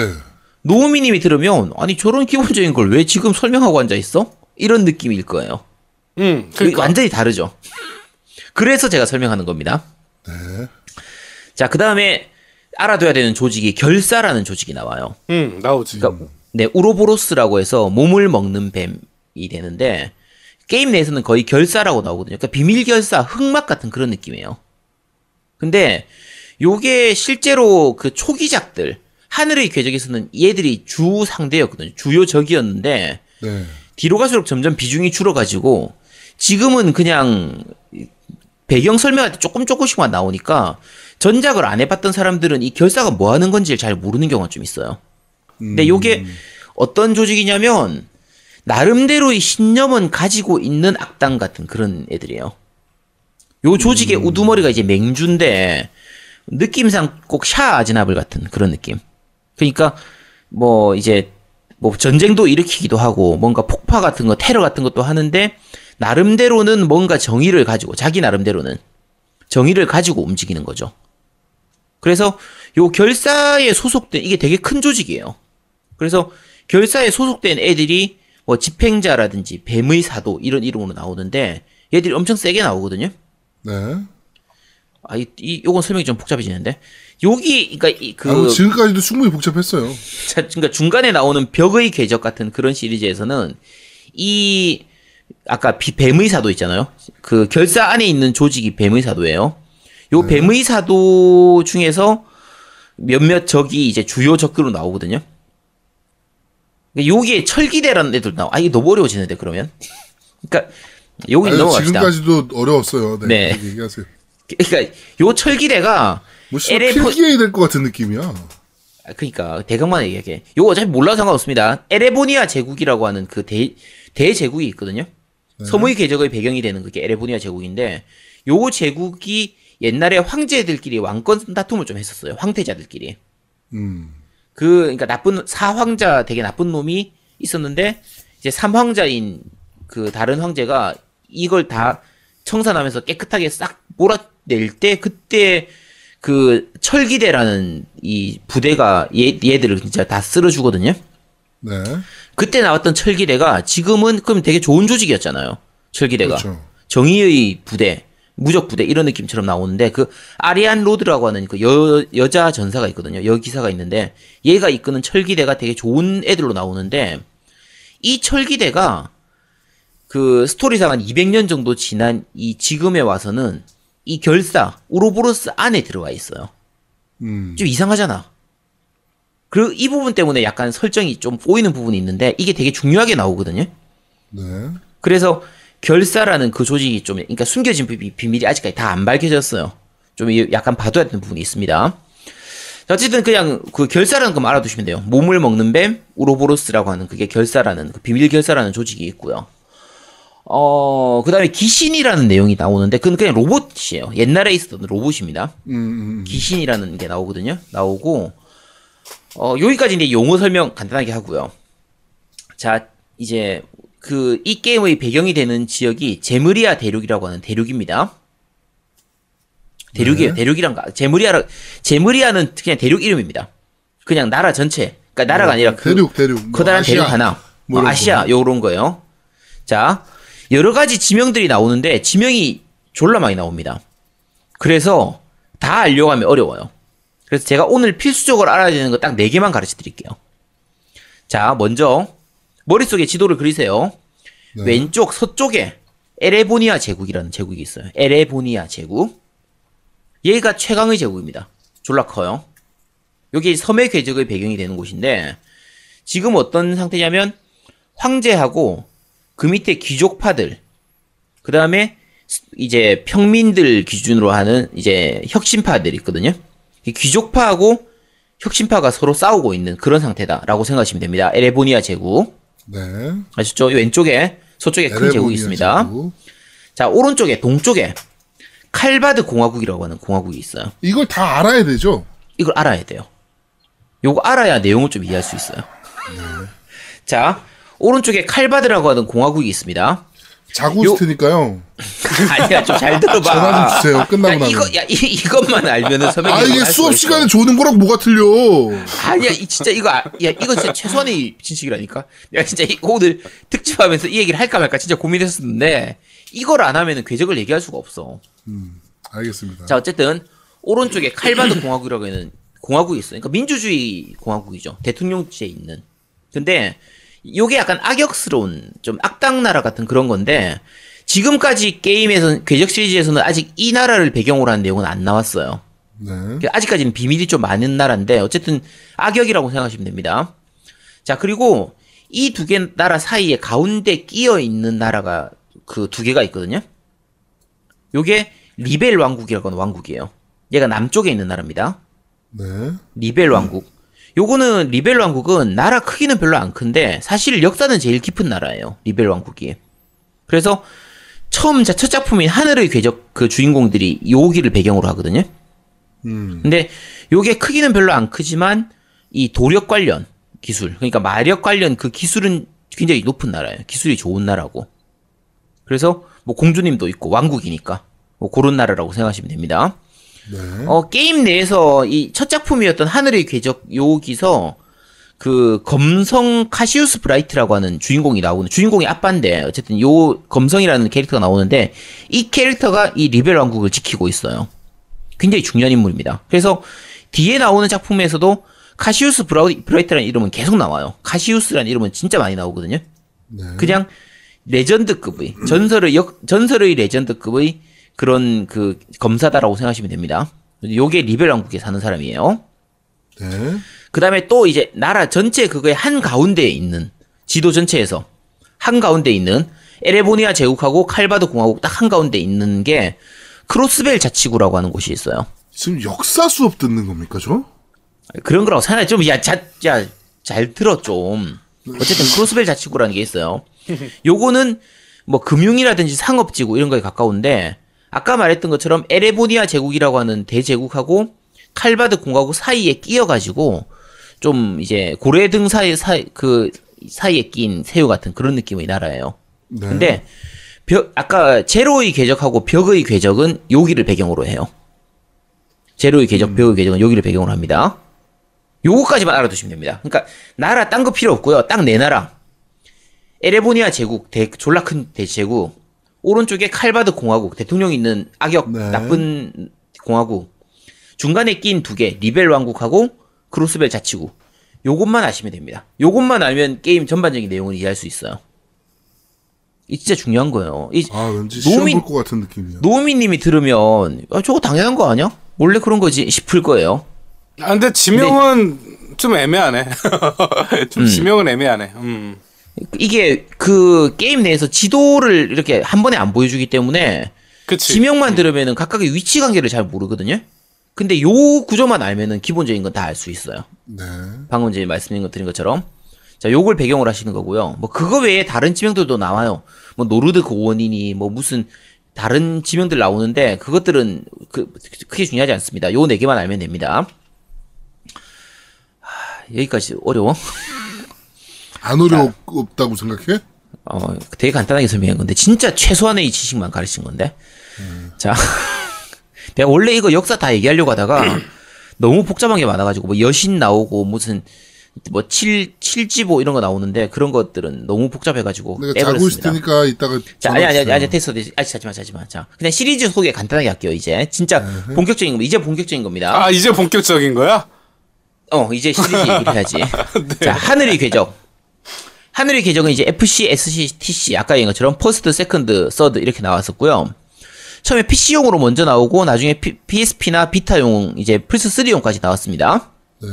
노우미님이 들으면 아니 저런 기본적인 걸 왜 지금 설명하고 앉아 있어? 이런 느낌일 거예요. 음, 그 그러니까. 완전히 다르죠. 그래서 제가 설명하는 겁니다. 네. 자, 그 다음에 알아둬야 되는 조직이 결사라는 조직이 나와요. 음, 나오지. 그러니까 네, 우로보로스라고 해서 몸을 먹는 뱀이 되는데 게임 내에서는 거의 결사라고 나오거든요. 그러니까 비밀 결사, 흑막 같은 그런 느낌이에요. 근데 요게 실제로 그 초기작들 하늘의 궤적에서는 얘들이 주 상대였거든요. 주요 적이었는데 네. 뒤로 갈수록 점점 비중이 줄어가지고 지금은 그냥 배경 설명할 때 조금 조금씩만 나오니까 전작을 안 해봤던 사람들은 이 결사가 뭐 하는 건지를 잘 모르는 경우가 좀 있어요. 근데 요게 어떤 조직이냐면 나름대로의 신념은 가지고 있는 악당 같은 그런 애들이에요. 요 조직의 우두머리가 이제 맹주인데 느낌상 꼭 샤 아즈나블 같은 그런 느낌. 그러니까 뭐 이제 뭐 전쟁도 일으키기도 하고 뭔가 폭파 같은 거 테러 같은 것도 하는데 나름대로는 뭔가 정의를 가지고 자기 나름대로는 정의를 가지고 움직이는 거죠. 그래서 요 결사에 소속된 이게 되게 큰 조직이에요. 그래서 결사에 소속된 애들이 뭐 집행자라든지 뱀의 사도 이런 이름으로 나오는데 얘들이 엄청 세게 나오거든요. 네. 아, 이, 이 요건 설명이 좀 복잡해지는데 여기 그러니까 이, 그 아, 뭐 지금까지도 충분히 복잡했어요. 자, 그러니까 중간에 나오는 벽의 궤적 같은 그런 시리즈에서는 이 아까 비, 뱀의 사도 있잖아요. 그 결사 안에 있는 조직이 뱀의 사도예요. 요 뱀의 사도 중에서 몇몇 적이 이제 주요 적으로 나오거든요. 그러니까 여기에 철기대라는 애들 나와. 아 이게 너무 어려워지는데 그러면. 그러니까 여기 넘어갑시다. 지금까지도 어려웠어요. 네. 네. 얘기- 얘기하세요. 그러니까 요 철기대가 뭐 LF 필기해야 될것 같은 느낌이야. 아, 그러니까 대강만 얘기할게. 요거 어차피 몰라도 상관없습니다. 에레보니아 제국이라고 하는 그 대, 대제국이 있거든요. 서무의 궤적의 배경이 되는 그게 에레보니아 제국인데 요 제국이 옛날에 황제들끼리 왕권 다툼을 좀 했었어요. 황태자들끼리. 음. 그 그러니까 나쁜 사황자 되게 나쁜 놈이 있었는데 이제 삼황자인 그 다른 황제가 이걸 다 청산하면서 깨끗하게 싹 몰아낼 때 그때 그 철기대라는 이 부대가 얘, 얘들을 진짜 다 쓸어 주거든요. 네. 그때 나왔던 철기대가 지금은 그럼 되게 좋은 조직이었잖아요. 철기대가 그렇죠. 정의의 부대, 무적 부대 이런 느낌처럼 나오는데 그 아리안 로드라고 하는 그 여, 여자 전사가 있거든요. 여기사가 있는데 얘가 이끄는 철기대가 되게 좋은 애들로 나오는데 이 철기대가 그 스토리상 한 200년 정도 지난 이 지금에 와서는 이 결사 우로보로스 안에 들어가 있어요. 음. 좀 이상하잖아. 그리고 이 부분 때문에 약간 설정이 좀 꼬이는 부분이 있는데 이게 되게 중요하게 나오거든요. 네. 그래서 결사라는 그 조직이 좀 그러니까 숨겨진 비- 비밀이 아직까지 다 안 밝혀졌어요. 좀 이- 약간 봐둬야 되는 부분이 있습니다. 자, 어쨌든 그냥 그 결사라는 것만 알아두시면 돼요. 몸을 먹는 뱀 우로보로스라고 하는 그게 결사라는 그 비밀 결사라는 조직이 있고요. 어 그 다음에 귀신이라는 내용이 나오는데 그건 그냥 로봇이에요. 옛날에 있었던 로봇입니다. 음, 음, 음. 귀신이라는 게 나오거든요. 나오고 어 여기까지 이제 용어 설명 간단하게 하고요. 자 이제 그 이 게임의 배경이 되는 지역이 제무리아 대륙이라고 하는 대륙입니다. 대륙이에요. 네. 대륙이란가 제무리아라 제무리아는 그냥 대륙 이름입니다. 그냥 나라 전체. 그러니까 나라가 아니라 그 대륙, 대륙. 뭐 커다란 아시아, 대륙 하나. 뭐뭐 아시아 거. 요런 거요. 자, 여러 가지 지명들이 나오는데 지명이 졸라 많이 나옵니다. 그래서 다 알려고 하면 어려워요. 그래서 제가 오늘 필수적으로 알아야 되는 거 딱 네 개만 가르쳐 드릴게요. 자, 먼저 머릿속에 지도를 그리세요. 네. 왼쪽 서쪽에 에레보니아 제국이라는 제국이 있어요. 에레보니아 제국. 얘가 최강의 제국입니다. 졸라 커요. 여기 섬의 궤적의 배경이 되는 곳인데 지금 어떤 상태냐면 황제하고 그 밑에 귀족파들, 그 다음에 이제 평민들 기준으로 하는 이제 혁신파들이 있거든요. 이 귀족파하고 혁신파가 서로 싸우고 있는 그런 상태다라고 생각하시면 됩니다. 에레보니아 제국. 네. 아시죠? 왼쪽에 서쪽에 큰 제국이 있습니다. 제국. 자, 오른쪽에 동쪽에 칼바드 공화국이라고 하는 공화국이 있어요. 이걸 다 알아야 되죠. 이걸 알아야 돼요. 요거 알아야 내용을 좀 이해할 수 있어요. 자, 오른쪽에 칼바드라고 하는 공화국이 있습니다. 자구스트니까요. 아니야, 좀 잘 들어봐. 전화 좀 주세요. 끝나고 야, 나면. 이거, 야, 이, 이것만 알면은 서명이 아 이게 수업 있어. 시간에 조는 거랑 뭐가 틀려? 아니야, 이 진짜 이거, 아- 야, 이거 진짜 최소한의 진식이라니까. 내가 진짜 이- 오늘 특집하면서 이 얘기를 할까 말까 진짜 고민했었는데, 이걸 안 하면은 궤적을 얘기할 수가 없어. 알겠습니다. 자, 어쨌든, 오른쪽에 칼바드 공화국이라고 하는 공화국이 있어요. 그러니까 민주주의 공화국이죠. 대통령제에 있는. 근데, 요게 약간 악역스러운, 좀 악당 나라 같은 그런 건데, 지금까지 게임에서는, 궤적 시리즈에서는 아직 이 나라를 배경으로 한 내용은 안 나왔어요. 네. 아직까지는 비밀이 좀 많은 나라인데 어쨌든 악역이라고 생각하시면 됩니다. 자 그리고 이 두 개 나라 사이에 가운데 끼어 있는 나라가 그 두 개가 있거든요. 요게 리벨 왕국이라고 하는 왕국이에요. 얘가 남쪽에 있는 나라입니다. 네. 리벨 왕국. 요거는 리벨 왕국은 나라 크기는 별로 안 큰데 사실 역사는 제일 깊은 나라예요. 리벨 왕국이. 그래서 처음 자- 첫 작품인 하늘의 궤적 그 주인공들이 요기를 배경으로 하거든요. 음. 근데 요게 크기는 별로 안 크지만 이 도력 관련 기술, 그러니까 마력 관련 그 기술은 굉장히 높은 나라예요. 기술이 좋은 나라고. 그래서 뭐 공주님도 있고 왕국이니까 뭐 그런 나라라고 생각하시면 됩니다. 네. 어, 게임 내에서 이 첫 작품이었던 하늘의 궤적 요기서 그 검성 카시우스 브라이트라고 하는 주인공이 나오는 주인공이 아빠인데 어쨌든 요 검성이라는 캐릭터가 나오는데 이 캐릭터가 이 리벨 왕국을 지키고 있어요. 굉장히 중요한 인물입니다. 그래서 뒤에 나오는 작품에서도 카시우스 브라이, 브라이트라는 이름은 계속 나와요. 카시우스라는 이름은 진짜 많이 나오거든요. 네. 그냥 legend급의 전설의 역 전설의 legend급의 그런 그 검사다라고 생각하시면 됩니다. 요게 리벨 왕국에 사는 사람이에요. 네. 그 다음에 또 이제 나라 전체 그거의 한 가운데에 있는 지도 전체에서 한 가운데 있는 에레보니아 제국하고 칼바드 공화국 딱 한 가운데 있는 게 크로스벨 자치구라고 하는 곳이 있어요. 지금 역사 수업 듣는 겁니까, 저? 그런 거라고 생각해 좀, 야, 자, 야, 잘 들어, 좀. 어쨌든 크로스벨 자치구라는 게 있어요. 요거는 뭐 금융이라든지 상업지구 이런 거에 가까운데, 아까 말했던 것처럼 에레보니아 제국이라고 하는 대제국하고 칼바드 공화국 사이에 끼어가지고, 좀 이제 고래 등 사이, 사이, 그, 사이에 낀 새우 같은 그런 느낌의 나라예요. 네. 근데, 벽, 아까 제로의 궤적하고 벽의 궤적은 여기를 배경으로 해요. 제로의 궤적, 벽의 궤적은 여기를 배경으로 합니다. 요거까지만 알아두시면 됩니다. 그러니까 나라 딴 거 필요 없고요. 딱네 나라. 에레보니아 제국, 대, 졸라 큰 대제국. 오른쪽에 칼바드 공화국, 대통령 있는 악역, 네. 나쁜 공화국. 중간에 낀 두 개, 리벨 왕국하고 크로스벨 자치구. 요것만 아시면 됩니다. 요것만 알면 게임 전반적인 내용을 이해할 수 있어요. 이 진짜 중요한 거예요. 이 아, 왠지 시험 노민- 볼것 같은 느낌이야. 노미님이 들으면 아, 저거 당연한 거 아니야? 원래 그런 거지 싶을 거예요. 아, 근데 지명은 좀 애매하네. 좀 지명은 애매하네. 음. 이게 그 게임 내에서 지도를 이렇게 한 번에 안 보여주기 때문에 그치. 지명만 들으면은 각각의 위치 관계를 잘 모르거든요. 근데 요 구조만 알면은 기본적인 건 다 알 수 있어요. 네. 방금 전에 말씀드린 것 드린 것처럼. 자, 요걸 배경으로 하시는 거고요. 뭐 그거 외에 다른 지명들도 나와요. 뭐 노르드 고원이니 뭐 무슨 다른 지명들 나오는데 그것들은 그 크게 중요하지 않습니다. 요 네 개만 알면 됩니다. 하, 여기까지 어려워? 안 어렵다고 생각해? 어, 되게 간단하게 설명한 건데, 진짜 최소한의 지식만 가르친 건데. 자. 내가 원래 이거 역사 다 얘기하려고 하다가, 너무 복잡한 게 많아가지고, 뭐 여신 나오고, 무슨, 뭐 칠, 칠지보 이런 거 나오는데, 그런 것들은 너무 복잡해가지고, 내가 자고 있을. 테니까 이따가 자, 아니, 아니, 아니. 아니, 됐어, 됐어. 아직 자지마, 자지마. 자, 그냥 시리즈 소개 간단하게 할게요, 이제. 진짜 본격적인 겁니다. 이제 본격적인 겁니다. 아, 이제 본격적인 거야? 어, 이제 시리즈 얘기를 해야지. 네. 자, 하늘의 궤적. 하늘의 궤적은 이제 FC, SC, TC, 아까 얘기한 것처럼 first, second, third 이렇게 나왔었고요. 처음에 PC용으로 먼저 나오고 나중에 P, PSP나 비타용 이제 플스 3용까지 나왔습니다. 네.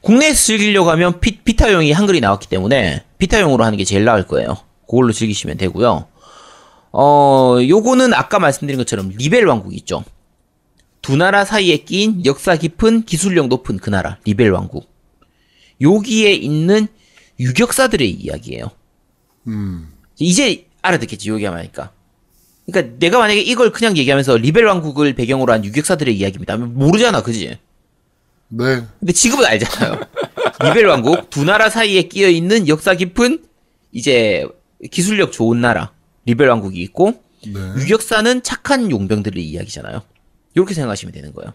국내에서 즐기려고 하면 피, 비타용이 한글이 나왔기 때문에 비타용으로 하는 게 제일 나을 거예요. 그걸로 즐기시면 되고요. 어, 요거는 아까 말씀드린 것처럼 리벨 왕국 있죠. 두 나라 사이에 끼인 역사 깊은 기술력 높은 그 나라, 리벨 왕국. 여기에 있는 유격사들의 이야기예요. 음. 이제 알아듣겠지, 여기 하니까. 그러니까 내가 만약에 이걸 그냥 얘기하면서 리벨 왕국을 배경으로 한 유격사들의 이야기입니다. 모르잖아, 그지? 네. 근데 지금은 알잖아요. 리벨 왕국 두 나라 사이에 끼어 있는 역사 깊은 이제 기술력 좋은 나라 리벨 왕국이 있고 네. 유격사는 착한 용병들의 이야기잖아요. 이렇게 생각하시면 되는 거예요.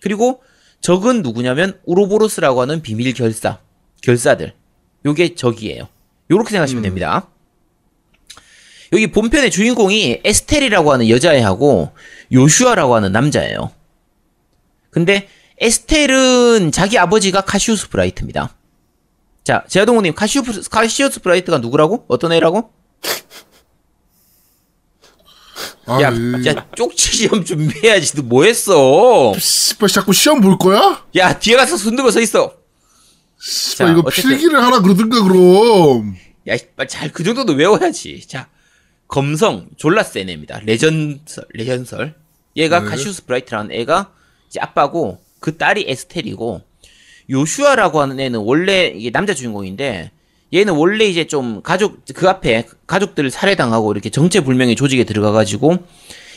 그리고 적은 누구냐면 우로보로스라고 하는 비밀 결사 결사들. 요게 적이에요. 요렇게 생각하시면 됩니다. 여기 본편의 주인공이 에스텔이라고 하는 여자애하고 요슈아라고 하는 남자예요. 근데 에스텔은 자기 아버지가 카시우스 브라이트입니다. 자, 제아동우님, 카시우스, 카시우스 브라이트가 누구라고? 어떤 애라고? 아, 야, 이- 야, 쪽지 시험 준비해야지. 너 뭐 했어? 씨발 자꾸 시험 볼 거야? 야, 뒤에 가서 손 들고 서 있어. 자, 이거 어쨌든- 필기를 하라 그러든가 그럼. 야, 잘 그 정도는 외워야지. 자, 검성 졸라 센 애입니다. 레전설, 레전설. 얘가 네. 카시우스 브라이트라는 애가 이제 아빠고 그 딸이 에스텔이고 요슈아라고 하는 애는 원래 이게 남자 주인공인데 얘는 원래 이제 좀 가족 그 앞에 가족들을 살해당하고 이렇게 정체불명의 조직에 들어가가지고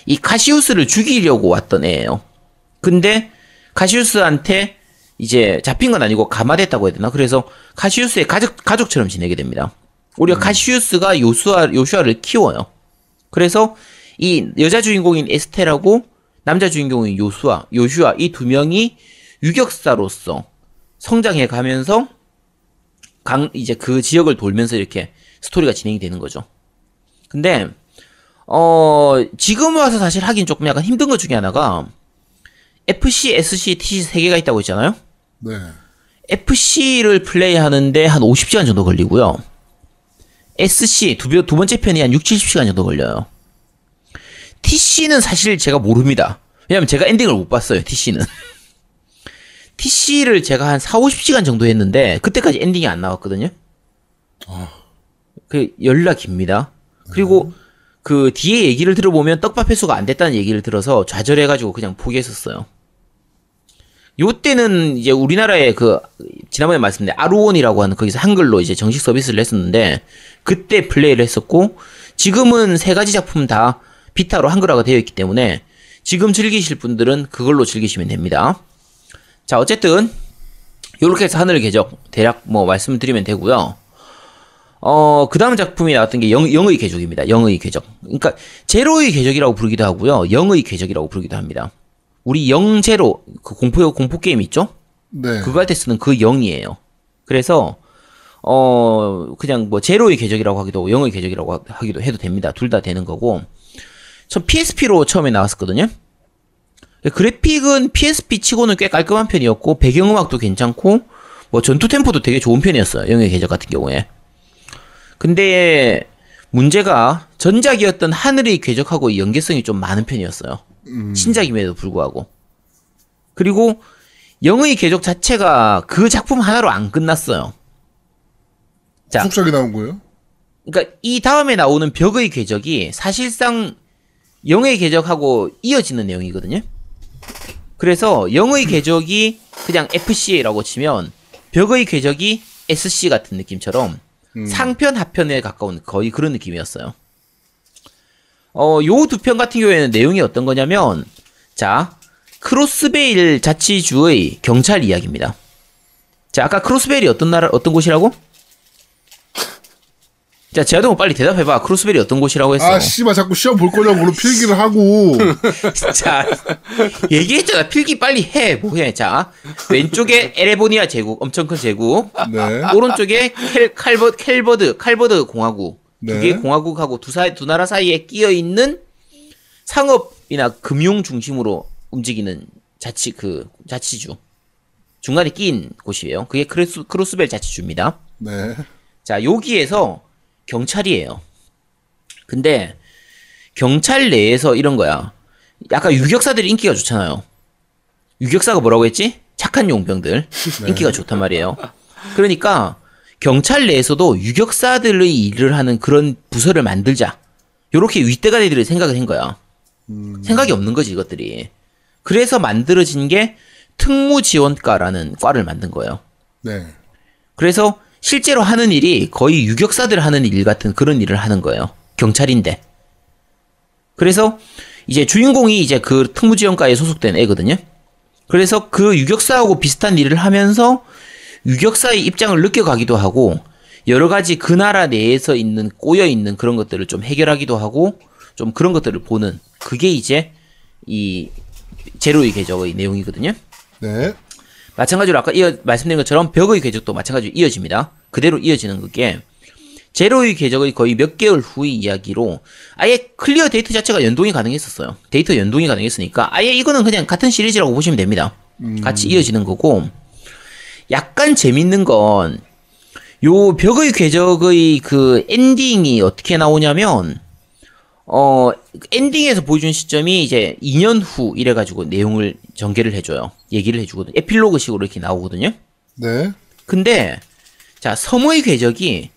이 카시우스를 죽이려고 왔던 애예요. 근데 카시우스한테 이제 잡힌 건 아니고 감화됐다고 해야 되나? 그래서 카시우스의 가족 가족처럼 지내게 됩니다. 우리가 카시우스가 요수아 요슈아를 키워요. 그래서 이 여자 주인공인 에스텔하고 남자 주인공인 요수아, 요슈아 이 두 명이 유격사로서 성장해 가면서 강 이제 그 지역을 돌면서 이렇게 스토리가 진행이 되는 거죠. 근데 어 지금 와서 사실 하긴 조금 약간 힘든 것 중에 하나가 FC, SC, TC 세 개가 있다고 했잖아요. 네. FC를 플레이하는데 한 50시간 정도 걸리고요. SC 두, 번- 두 번째 편이 한 6, 70시간 정도 걸려요. TC는 사실 제가 모릅니다. 왜냐면 제가 엔딩을 못 봤어요, TC는. TC를 제가 한 4, 50시간 정도 했는데 그때까지 엔딩이 안 나왔거든요. 그 열나 깁니다. 그리고 그 뒤에 얘기를 들어보면 떡밥 회수가 안 됐다는 얘기를 들어서 좌절해가지고 그냥 포기했었어요. 요때는 이제 우리나라에 그 지난번에 말씀드린 아루온이라고 하는 거기서 한글로 이제 정식 서비스를 했었는데 그때 플레이를 했었고 지금은 세 가지 작품 다 비타로 한글화가 되어 있기 때문에 지금 즐기실 분들은 그걸로 즐기시면 됩니다. 자 어쨌든 요렇게 해서 하늘 궤적 대략 뭐 말씀드리면 되고요. 어, 그 다음 작품이 나왔던 게 영, 영의 궤적입니다. 영의 궤적. 그러니까, 제로의 궤적이라고 부르기도 하고요. 영의 궤적이라고 부르기도 합니다. 우리 영제로, 그 공포, 공포 게임 있죠? 네. 그거 할 때 쓰는 그 영이에요. 그래서, 어, 그냥 뭐, 제로의 궤적이라고 하기도 하고, 영의 궤적이라고 하- 하기도 해도 됩니다. 둘 다 되는 거고. 전 PSP로 처음에 나왔었거든요? 그래픽은 PSP 치고는 꽤 깔끔한 편이었고, 배경음악도 괜찮고, 뭐, 전투 템포도 되게 좋은 편이었어요. 영의 궤적 같은 경우에. 근데 문제가 전작이었던 하늘의 궤적하고 연계성이 좀 많은 편이었어요. 신작임에도 불구하고. 그리고 영의 궤적 자체가 그 작품 하나로 안 끝났어요. 자, 속삭이 나온 거예요? 그러니까 이 다음에 나오는 벽의 궤적이 사실상 영의 궤적하고 이어지는 내용이거든요. 그래서 영의 궤적이 그냥 FC라고 치면 벽의 궤적이 SC 같은 느낌처럼 상편 하편에 가까운 거의 그런 느낌이었어요. 어, 요 두 편 같은 경우에는 내용이 어떤 거냐면 자, 크로스베일 자치주의 경찰 이야기입니다. 자, 아까 크로스베일이 어떤 나라 어떤 곳이라고? 자, 제아동우 빨리 대답해봐. 크로스벨이 어떤 곳이라고 했어? 아 씨발 자꾸 시험 볼 거냐고 그럼 필기를 하고. 자, 얘기했잖아. 필기 빨리 해. 뭐 해. 자, 왼쪽에 에레보니아 제국, 엄청 큰 제국. 네. 오른쪽에 켈, 칼버, 켈버드, 칼버드 공화국. 두 네. 개의 공화국하고 두, 사, 두 나라 사이에 끼어 있는 상업이나 금융 중심으로 움직이는 자치, 그, 자치주. 중간에 끼인 곳이에요. 그게 크로스, 크로스벨 자치주입니다. 네. 자, 여기에서 경찰이에요. 근데 경찰 내에서 이런 거야. 약간 유격사들이 인기가 좋잖아요. 유격사가 뭐라고 했지? 착한 용병들. 인기가 좋단 말이에요. 그러니까 경찰 내에서도 유격사들의 일을 하는 그런 부서를 만들자. 요렇게 윗대가리들이 생각을 한 거야. 생각이 없는 거지, 이것들이. 그래서 만들어진 게 특무지원과라는 과를 만든 거예요. 네. 그래서 실제로 하는 일이 거의 유격사들 하는 일 같은 그런 일을 하는 거예요. 경찰인데. 그래서 이제 주인공이 이제 그 특무지원과에 소속된 애거든요. 그래서 그 유격사하고 비슷한 일을 하면서 유격사의 입장을 느껴가기도 하고 여러 가지 그 나라 내에서 있는 꼬여 있는 그런 것들을 좀 해결하기도 하고 좀 그런 것들을 보는 그게 이제 이 제로의 궤적의 내용이거든요. 네. 마찬가지로 아까 이어 말씀드린 것처럼 벽의 궤적도 마찬가지로 이어집니다. 그대로 이어지는 그게 제로의 궤적의 거의 몇 개월 후의 이야기로 아예 클리어 데이터 자체가 연동이 가능했었어요. 데이터 연동이 가능했으니까 아예 이거는 그냥 같은 시리즈라고 보시면 됩니다. 같이 이어지는 거고 약간 재밌는 건 요 벽의 궤적의 그 엔딩이 어떻게 나오냐면 어 엔딩에서 보여준 시점이 이제 2년 후 이래가지고 내용을 전개를 해줘요. 얘기를 해주거든. 에필로그식으로 이렇게 나오거든요. 네. 근데 자 섬의 궤적이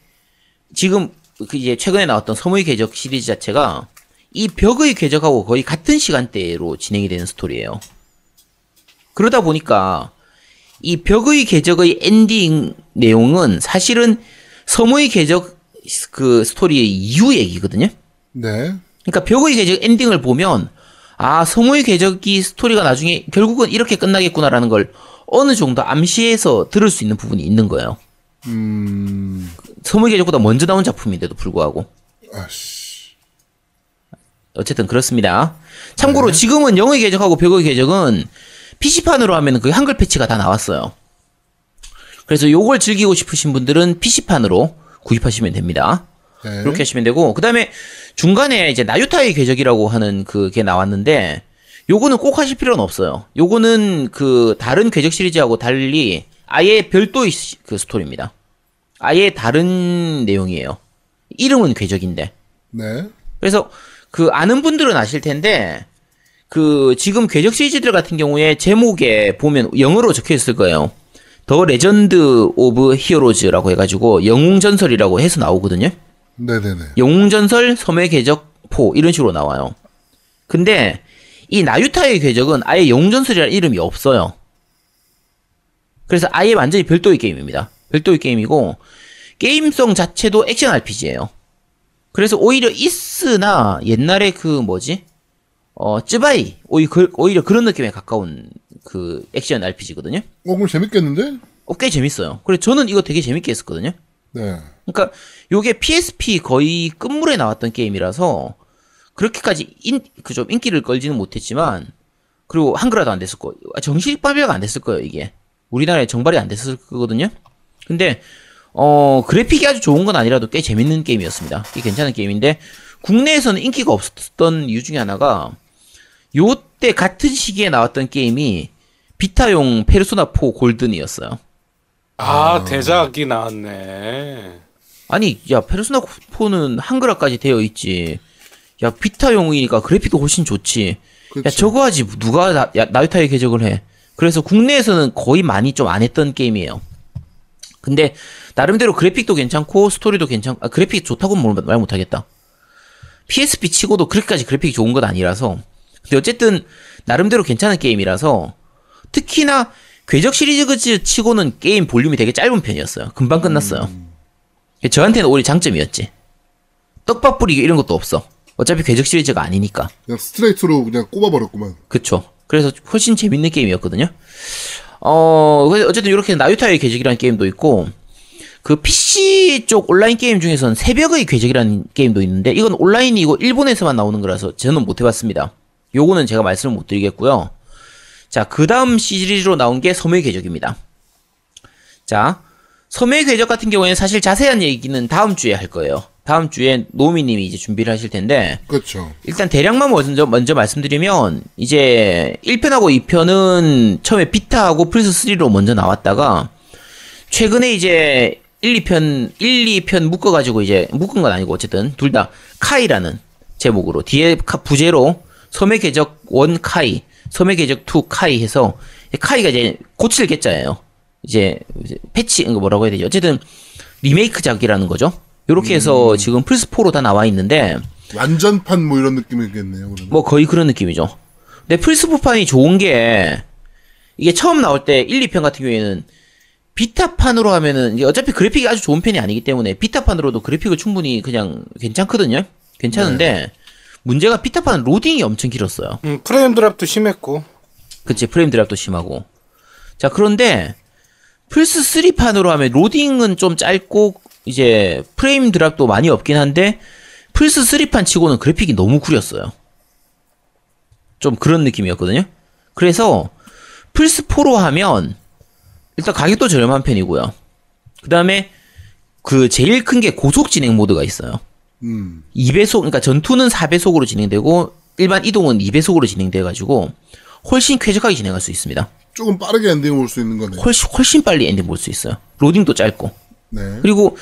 지금 그 이제 최근에 나왔던 섬의 궤적 시리즈 자체가 이 벽의 궤적하고 거의 같은 시간대로 진행이 되는 스토리예요. 그러다 보니까 이 벽의 궤적의 엔딩 내용은 사실은 섬의 궤적 그 스토리의 이후 얘기거든요. 네. 그러니까 벽의 궤적 엔딩을 보면 아 섬의 궤적이 스토리가 나중에 결국은 이렇게 끝나겠구나라는 걸 어느 정도 암시해서 들을 수 있는 부분이 있는 거예요. 음. 섬의 궤적보다 먼저 나온 작품인데도 불구하고 아씨. 어쨌든 그렇습니다. 참고로 지금은 영의 궤적하고 벽의 궤적은 PC판으로 하면 그 한글 패치가 다 나왔어요. 그래서 요걸 즐기고 싶으신 분들은 PC판으로 구입하시면 됩니다. 네. 그렇게 하시면 되고 그다음에 중간에 이제 나유타의 궤적이라고 하는 그게 나왔는데 요거는 꼭 하실 필요는 없어요. 요거는 그 다른 궤적 시리즈하고 달리 아예 별도의 시- 그 스토리입니다. 아예 다른 내용이에요. 이름은 궤적인데. 네. 그래서 그 아는 분들은 아실 텐데 그 지금 궤적 시리즈들 같은 경우에 제목에 보면 영어로 적혀 있을 거예요. The Legend of Heroes라고 해가지고 영웅 전설이라고 해서 나오거든요. 네네네. 영웅 전설, 섬의 궤적, four 이런 식으로 나와요. 근데 이 나유타의 궤적은 아예 영웅 전설이라는 이름이 없어요. 그래서 아예 완전히 별도의 게임입니다. 별도의 게임이고 게임성 자체도 액션 RPG예요. 그래서 오히려 이스나 옛날에 그 뭐지? 어, 쯔바이 오히려, 그, 오히려 그런 느낌에 가까운 그 액션 RPG거든요. 어, 그럼 재밌겠는데? 어, 꽤 재밌어요. 그래서 저는 이거 되게 재밌게 했었거든요. 네. 그러니까 요게 PSP 거의 끝물에 나왔던 게임이라서 그렇게까지 인, 그 좀 인기를 끌지는 못했지만 그리고 한글화도 안 됐을 거 정식 발매가 안 됐을 거예요 이게 우리나라에 정발이 안 됐을 거거든요 근데 어 그래픽이 아주 좋은 건 아니라도 꽤 재밌는 게임이었습니다 꽤 괜찮은 게임인데 국내에서는 인기가 없었던 이유 중에 하나가 요때 같은 시기에 나왔던 게임이 비타용 페르소나 4 골든이었어요 아, 대작이 나왔네. 아니, 야, 페르소나 4는 한글화까지 되어 있지. 야, 비타용이니까 그래픽도 훨씬 좋지. 그렇죠. 야, 저거 하지. 누가 나, 야, 나유타의 궤적을 해. 그래서 국내에서는 거의 많이 좀 안 했던 게임이에요. 근데, 나름대로 그래픽도 괜찮고, 스토리도 괜찮고, 아, 그래픽 좋다고는 뭘- 말 못하겠다. PSP 치고도 그렇게까지 그래픽이 좋은 건 아니라서. 근데 어쨌든, 나름대로 괜찮은 게임이라서, 특히나, 궤적 시리즈 치고는 게임 볼륨이 되게 짧은 편이었어요. 금방 끝났어요. 저한테는 오히려 장점이었지. 떡밥 뿌리기 이런 것도 없어. 어차피 궤적 시리즈가 아니니까. 그냥 스트레이트로 그냥 꼽아버렸구만. 그쵸. 그래서 훨씬 재밌는 게임이었거든요. 어, 어쨌든 이렇게 나유타의 궤적이라는 게임도 있고, 그 PC 쪽 온라인 게임 중에서는 새벽의 궤적이라는 게임도 있는데, 이건 온라인이고 일본에서만 나오는 거라서 저는 못 해봤습니다. 요거는 제가 말씀을 못 드리겠고요. 자, 그 다음 시리즈로 나온 게 섬의 궤적입니다. 자, 섬의 궤적 같은 경우에는 사실 자세한 얘기는 다음 주에 할 거예요. 다음 주에 노미님이 이제 준비를 하실 텐데, 그렇죠. 일단 대략만 먼저, 먼저 말씀드리면 이제 1편하고 2편은 처음에 비타하고 플스 3로 먼저 나왔다가 최근에 이제 1, 2편 1, 2편 묶어 가지고 이제 묶은 건 아니고 어쨌든 둘 다 카이라는 제목으로 뒤에 카- 부제로 섬의 궤적 1 카이, 섬의 궤적 2 카이 해서 카이가 이제 고칠 개자예요. 이제 패치 뭐라고 해야 되지? 어쨌든 리메이크작이라는 거죠. 이렇게 해서 지금 플스4로 다 나와 있는데 완전판 뭐 이런 느낌이겠네요. 그러면. 뭐 거의 그런 느낌이죠. 근데 플스4판이 좋은 게 이게 처음 나올 때 1, 2편 같은 경우에는 비타판으로 하면은 어차피 그래픽이 아주 좋은 편이 아니기 때문에 비타판으로도 그래픽을 충분히 그냥 괜찮거든요. 괜찮은데 문제가 비타판은 로딩이 엄청 길었어요. 음, 프레임 드랍도 심했고. 그치 프레임 드랍도 심하고. 자 그런데 플스 3판으로 하면 로딩은 좀 짧고 이제 프레임 드랍도 많이 없긴 한데 플스 3판 치고는 그래픽이 너무 구렸어요. 좀 그런 느낌이었거든요. 그래서 플스 4로 하면 일단 가격도 저렴한 편이고요. 그 다음에 그 제일 큰 게 고속 진행 모드가 있어요 음. 2배속, 그러니까 전투는 4배속으로 진행되고 일반 이동은 2배속으로 진행돼 가지고 훨씬 쾌적하게 진행할 수 있습니다. 조금 빠르게 엔딩 올 수 있는 거네. 훨씬 훨씬 빨리 엔딩 볼수 있어요. 로딩도 짧고 네. 그리고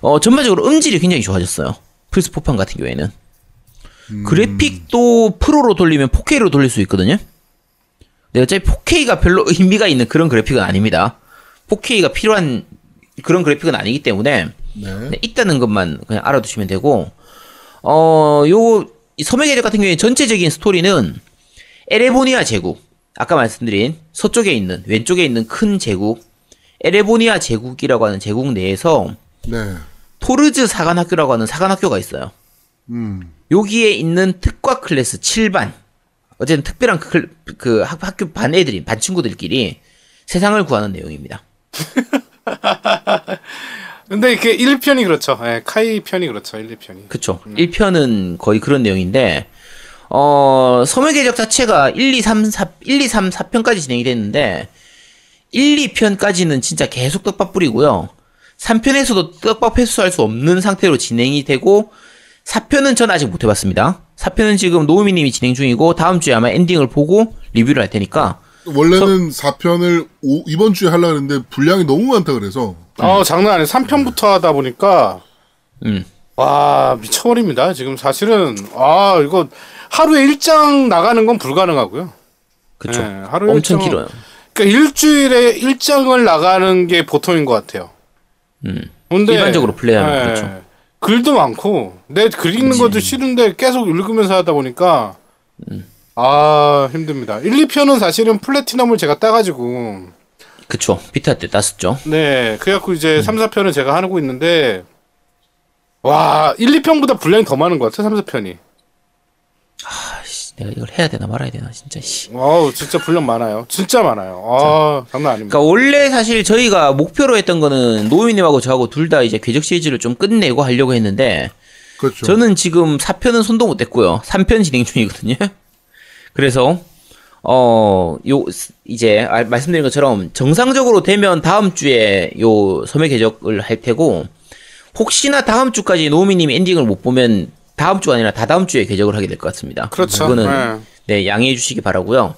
어, 전반적으로 음질이 굉장히 좋아졌어요. 플스 4판 같은 경우에는 그래픽도 프로로 돌리면 4K로 돌릴 수 있거든요. 근데 어차피 4K가 별로 의미가 있는 그런 그래픽은 아닙니다. 4K가 필요한 그런 그래픽은 아니기 때문에 네. 네, 있다는 것만 그냥 알아두시면 되고, 어, 요, 이 섬의 계적 같은 경우에 전체적인 스토리는 에레보니아 제국, 아까 말씀드린 서쪽에 있는, 왼쪽에 있는 큰 제국, 에레보니아 제국이라고 하는 제국 내에서 네. 토르즈 사관학교라고 하는 사관학교가 있어요. 음. 여기에 있는 특과 클래스 7반, 어쨌든 특별한 그, 클- 그 학, 학교 반 애들이, 반 친구들끼리 세상을 구하는 내용입니다. 근데 이게 1편이 그렇죠. 예, 카이 편이 그렇죠. 1, 2편이. 그쵸. 1편은 거의 그런 내용인데, 어, 계적 자체가 1, 2, 3, 4, 1, 2, 3, 4편까지 진행이 됐는데, 1, 2편까지는 진짜 계속 떡밥 뿌리고요. 3편에서도 떡밥 회수할 수 없는 상태로 진행이 되고, 4편은 전 아직 못 해봤습니다. 4편은 지금 노우미님이 진행 중이고, 다음 주에 아마 엔딩을 보고 리뷰를 할 테니까, 원래는 4편을 이번 주에 하려고 했는데 분량이 너무 많다 그래서 어, 장난 아니에요. 3편부터 하다 보니까 음, 와, 미쳐버립니다. 지금 사실은 아, 이거 하루에 1장 나가는 건 불가능하고요. 그쵸. 예, 하루에 엄청 일정은- 길어요. 그러니까 일주일에 1장을 나가는 게 보통인 것 같아요. 음. 근데 일반적으로 플레이하면 예, 그렇죠. 글도 많고 내 글 읽는 것도 싫은데 계속 읽으면서 하다 보니까 음. 아 힘듭니다. 1, 2편은 사실은 플래티넘을 제가 따가지고 그쵸. 비타 때 땄었죠. 네 그래갖고 음. 이제 3, 4편을 제가 하고 있는데 와 1, 2편보다 분량이 더 많은 것 같아 3, 4편이. 아씨, 내가 이걸 해야 되나 말아야 되나, 진짜, 씨. wow 진짜 분량 많아요. 진짜 많아요. 아 장난 아닙니다. 그러니까 원래 사실 저희가 목표로 했던 거는 노우미님하고 저하고 둘 다 이제 궤적 시리즈를 좀 끝내고 하려고 했는데 그렇죠. 저는 지금 4편은 손도 못 댔고요. 3편 진행 중이거든요. 그래서 어, 요 이제 아, 말씀드린 것처럼 정상적으로 되면 다음 주에 요 섬의 궤적을 할 테고 혹시나 다음 주까지 노우미님이 엔딩을 못 보면 다음 주가 아니라 다다음 주에 궤적을 하게 될 것 같습니다. 그렇죠. 그거는 네, 양해해 주시기 바라고요.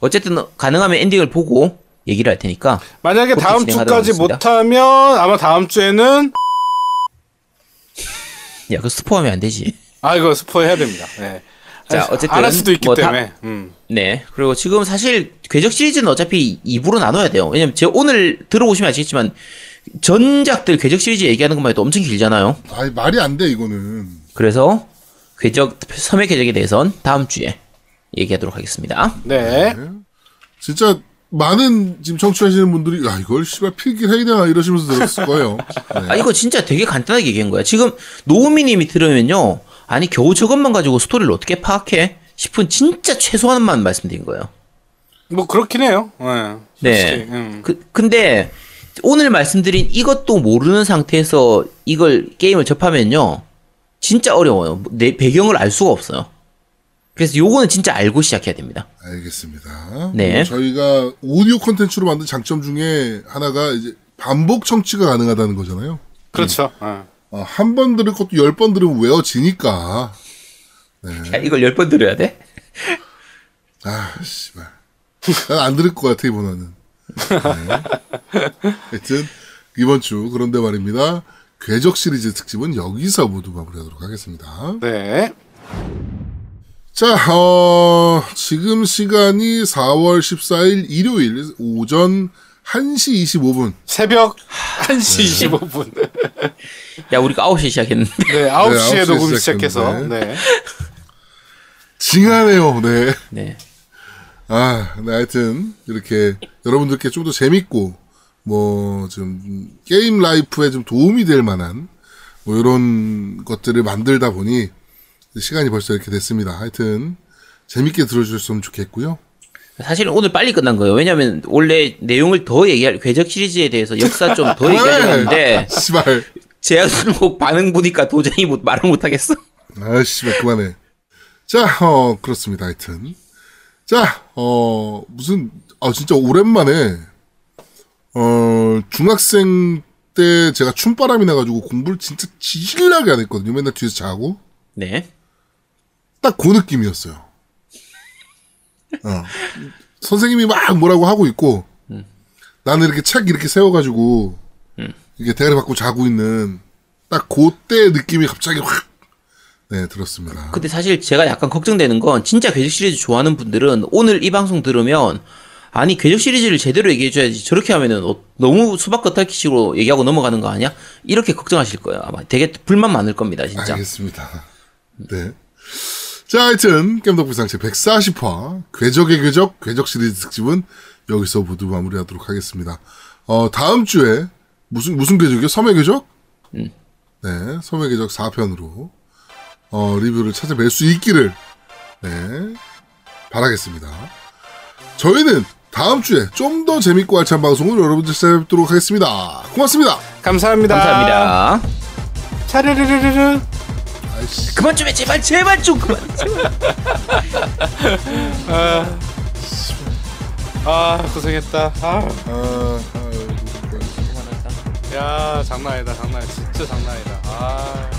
어쨌든 가능하면 엔딩을 보고 얘기를 할 테니까 만약에 다음 주까지. 못하면 아마 다음 주에는 야, 그 스포하면 안 되지. 아 이거 스포 해야 됩니다. 네. 자, 안 어쨌든 할 수도 있기 뭐 다- 때문에. 음. 네. 그리고 지금 사실 궤적 시리즈는 어차피 2부로 나눠야 돼요. 왜냐면 제가 오늘 들어보시면 아시겠지만 전작들 궤적 시리즈 얘기하는 것만 해도 엄청 길잖아요. 아니 말이 안 돼 이거는. 그래서 궤적 섬의 궤적에 대해선 다음 주에 얘기하도록 하겠습니다. 네. 진짜 많은 지금 청취하시는 분들이 야 이걸 씨발 필기를 해야 되나 이러시면서 들었을 거예요. 네. 아 이거 진짜 되게 간단하게 얘기한 거야. 지금 노우미님이 들으면요. 아니 겨우 저것만 가지고 스토리를 어떻게 파악해? 싶은 진짜 최소한만 말씀드린 거예요. 뭐 그렇긴 해요. 네. 네. 음. 그, 근데 오늘 말씀드린 이것도 모르는 상태에서 이걸 게임을 접하면요. 진짜 어려워요. 내 배경을 알 수가 없어요. 그래서 요거는 진짜 알고 시작해야 됩니다. 알겠습니다. 네. 뭐 저희가 오디오 콘텐츠로 만든 장점 중에 하나가 이제 반복 청취가 가능하다는 거잖아요. 그렇죠. 네. 어, 한번 들을 것도 열 번 들으면 외워지니까. 야, 이걸 열 번 들어야 돼? 아, 씨발. 난 안 들을 것 같아, 이번에는. 네. 하여튼, 이번 주, 그런데 말입니다. 궤적 시리즈 특집은 여기서 모두 마무리하도록 하겠습니다. 네. 자, 어, 지금 시간이 4월 14일 일요일 오전 1시 25분. 새벽 1시 25분. 야 우리가 9시에 시작했는데 네, 9시에 9시에 녹음 시작했는데. 시작해서. 네. 징하네요, 네. 네. 아, 네, 하여튼, 이렇게, 여러분들께 좀 더 재밌고, 뭐, 좀, 게임 라이프에 좀 도움이 될 만한, 뭐, 이런 것들을 만들다 보니, 시간이 벌써 이렇게 됐습니다. 하여튼, 재밌게 들어주셨으면 좋겠고요. 사실은 오늘 빨리 끝난 거예요. 왜냐면 원래 내용을 더 얘기할 궤적 시리즈에 대해서 역사 좀 더 얘기하려고 했는데 씨발. 제가 수록 반응 보니까 도저히 못, 말을 못 하겠어. 아, 씨발, 그만해. 자, 어, 그렇습니다. 하여튼. 자, 어, 무슨, 아, 진짜 오랜만에, 어, 중학생 때 제가 춤바람이 나가지고 공부를 진짜 지질나게 안 했거든요. 맨날 뒤에서 자고. 네. 딱 그 느낌이었어요. 어. 선생님이 막 뭐라고 하고 있고, 나는 이렇게 책 이렇게 세워가지고, 이게 대가리 받고 자고 있는, 딱 그때 느낌이 갑자기 확, 네, 들었습니다. 근데 사실 제가 약간 걱정되는 건 진짜 궤적 시리즈 좋아하는 분들은 오늘 이 방송 들으면 아니 궤적 시리즈를 제대로 얘기해줘야지 저렇게 하면은 어, 너무 수박 겉핥기식으로 얘기하고 넘어가는 거 아니야? 이렇게 걱정하실 거예요 아마 되게 불만 많을 겁니다 진짜 알겠습니다. 네. 자, 하여튼, 겜덕비상체 140화, 궤적의 궤적, 궤적 시리즈 특집은 여기서 모두 마무리하도록 하겠습니다. 어, 다음 주에, 무슨, 무슨 궤적이요? 섬의 궤적? 네, 섬의 궤적 4편으로, 어, 리뷰를 찾아뵐 수 있기를, 네, 바라겠습니다. 저희는 다음 주에 좀 더 재밌고 알찬 방송을 여러분들 찾아뵙도록 하겠습니다. 고맙습니다. 감사합니다. 감사합니다 차르르르르르. 그만 좀 해 제발 제발 좀 그만 제발. 아, 고생했다. 아. 아, 아. 야, 장난 아니다. 장난. 진짜 장난 아니다. 아.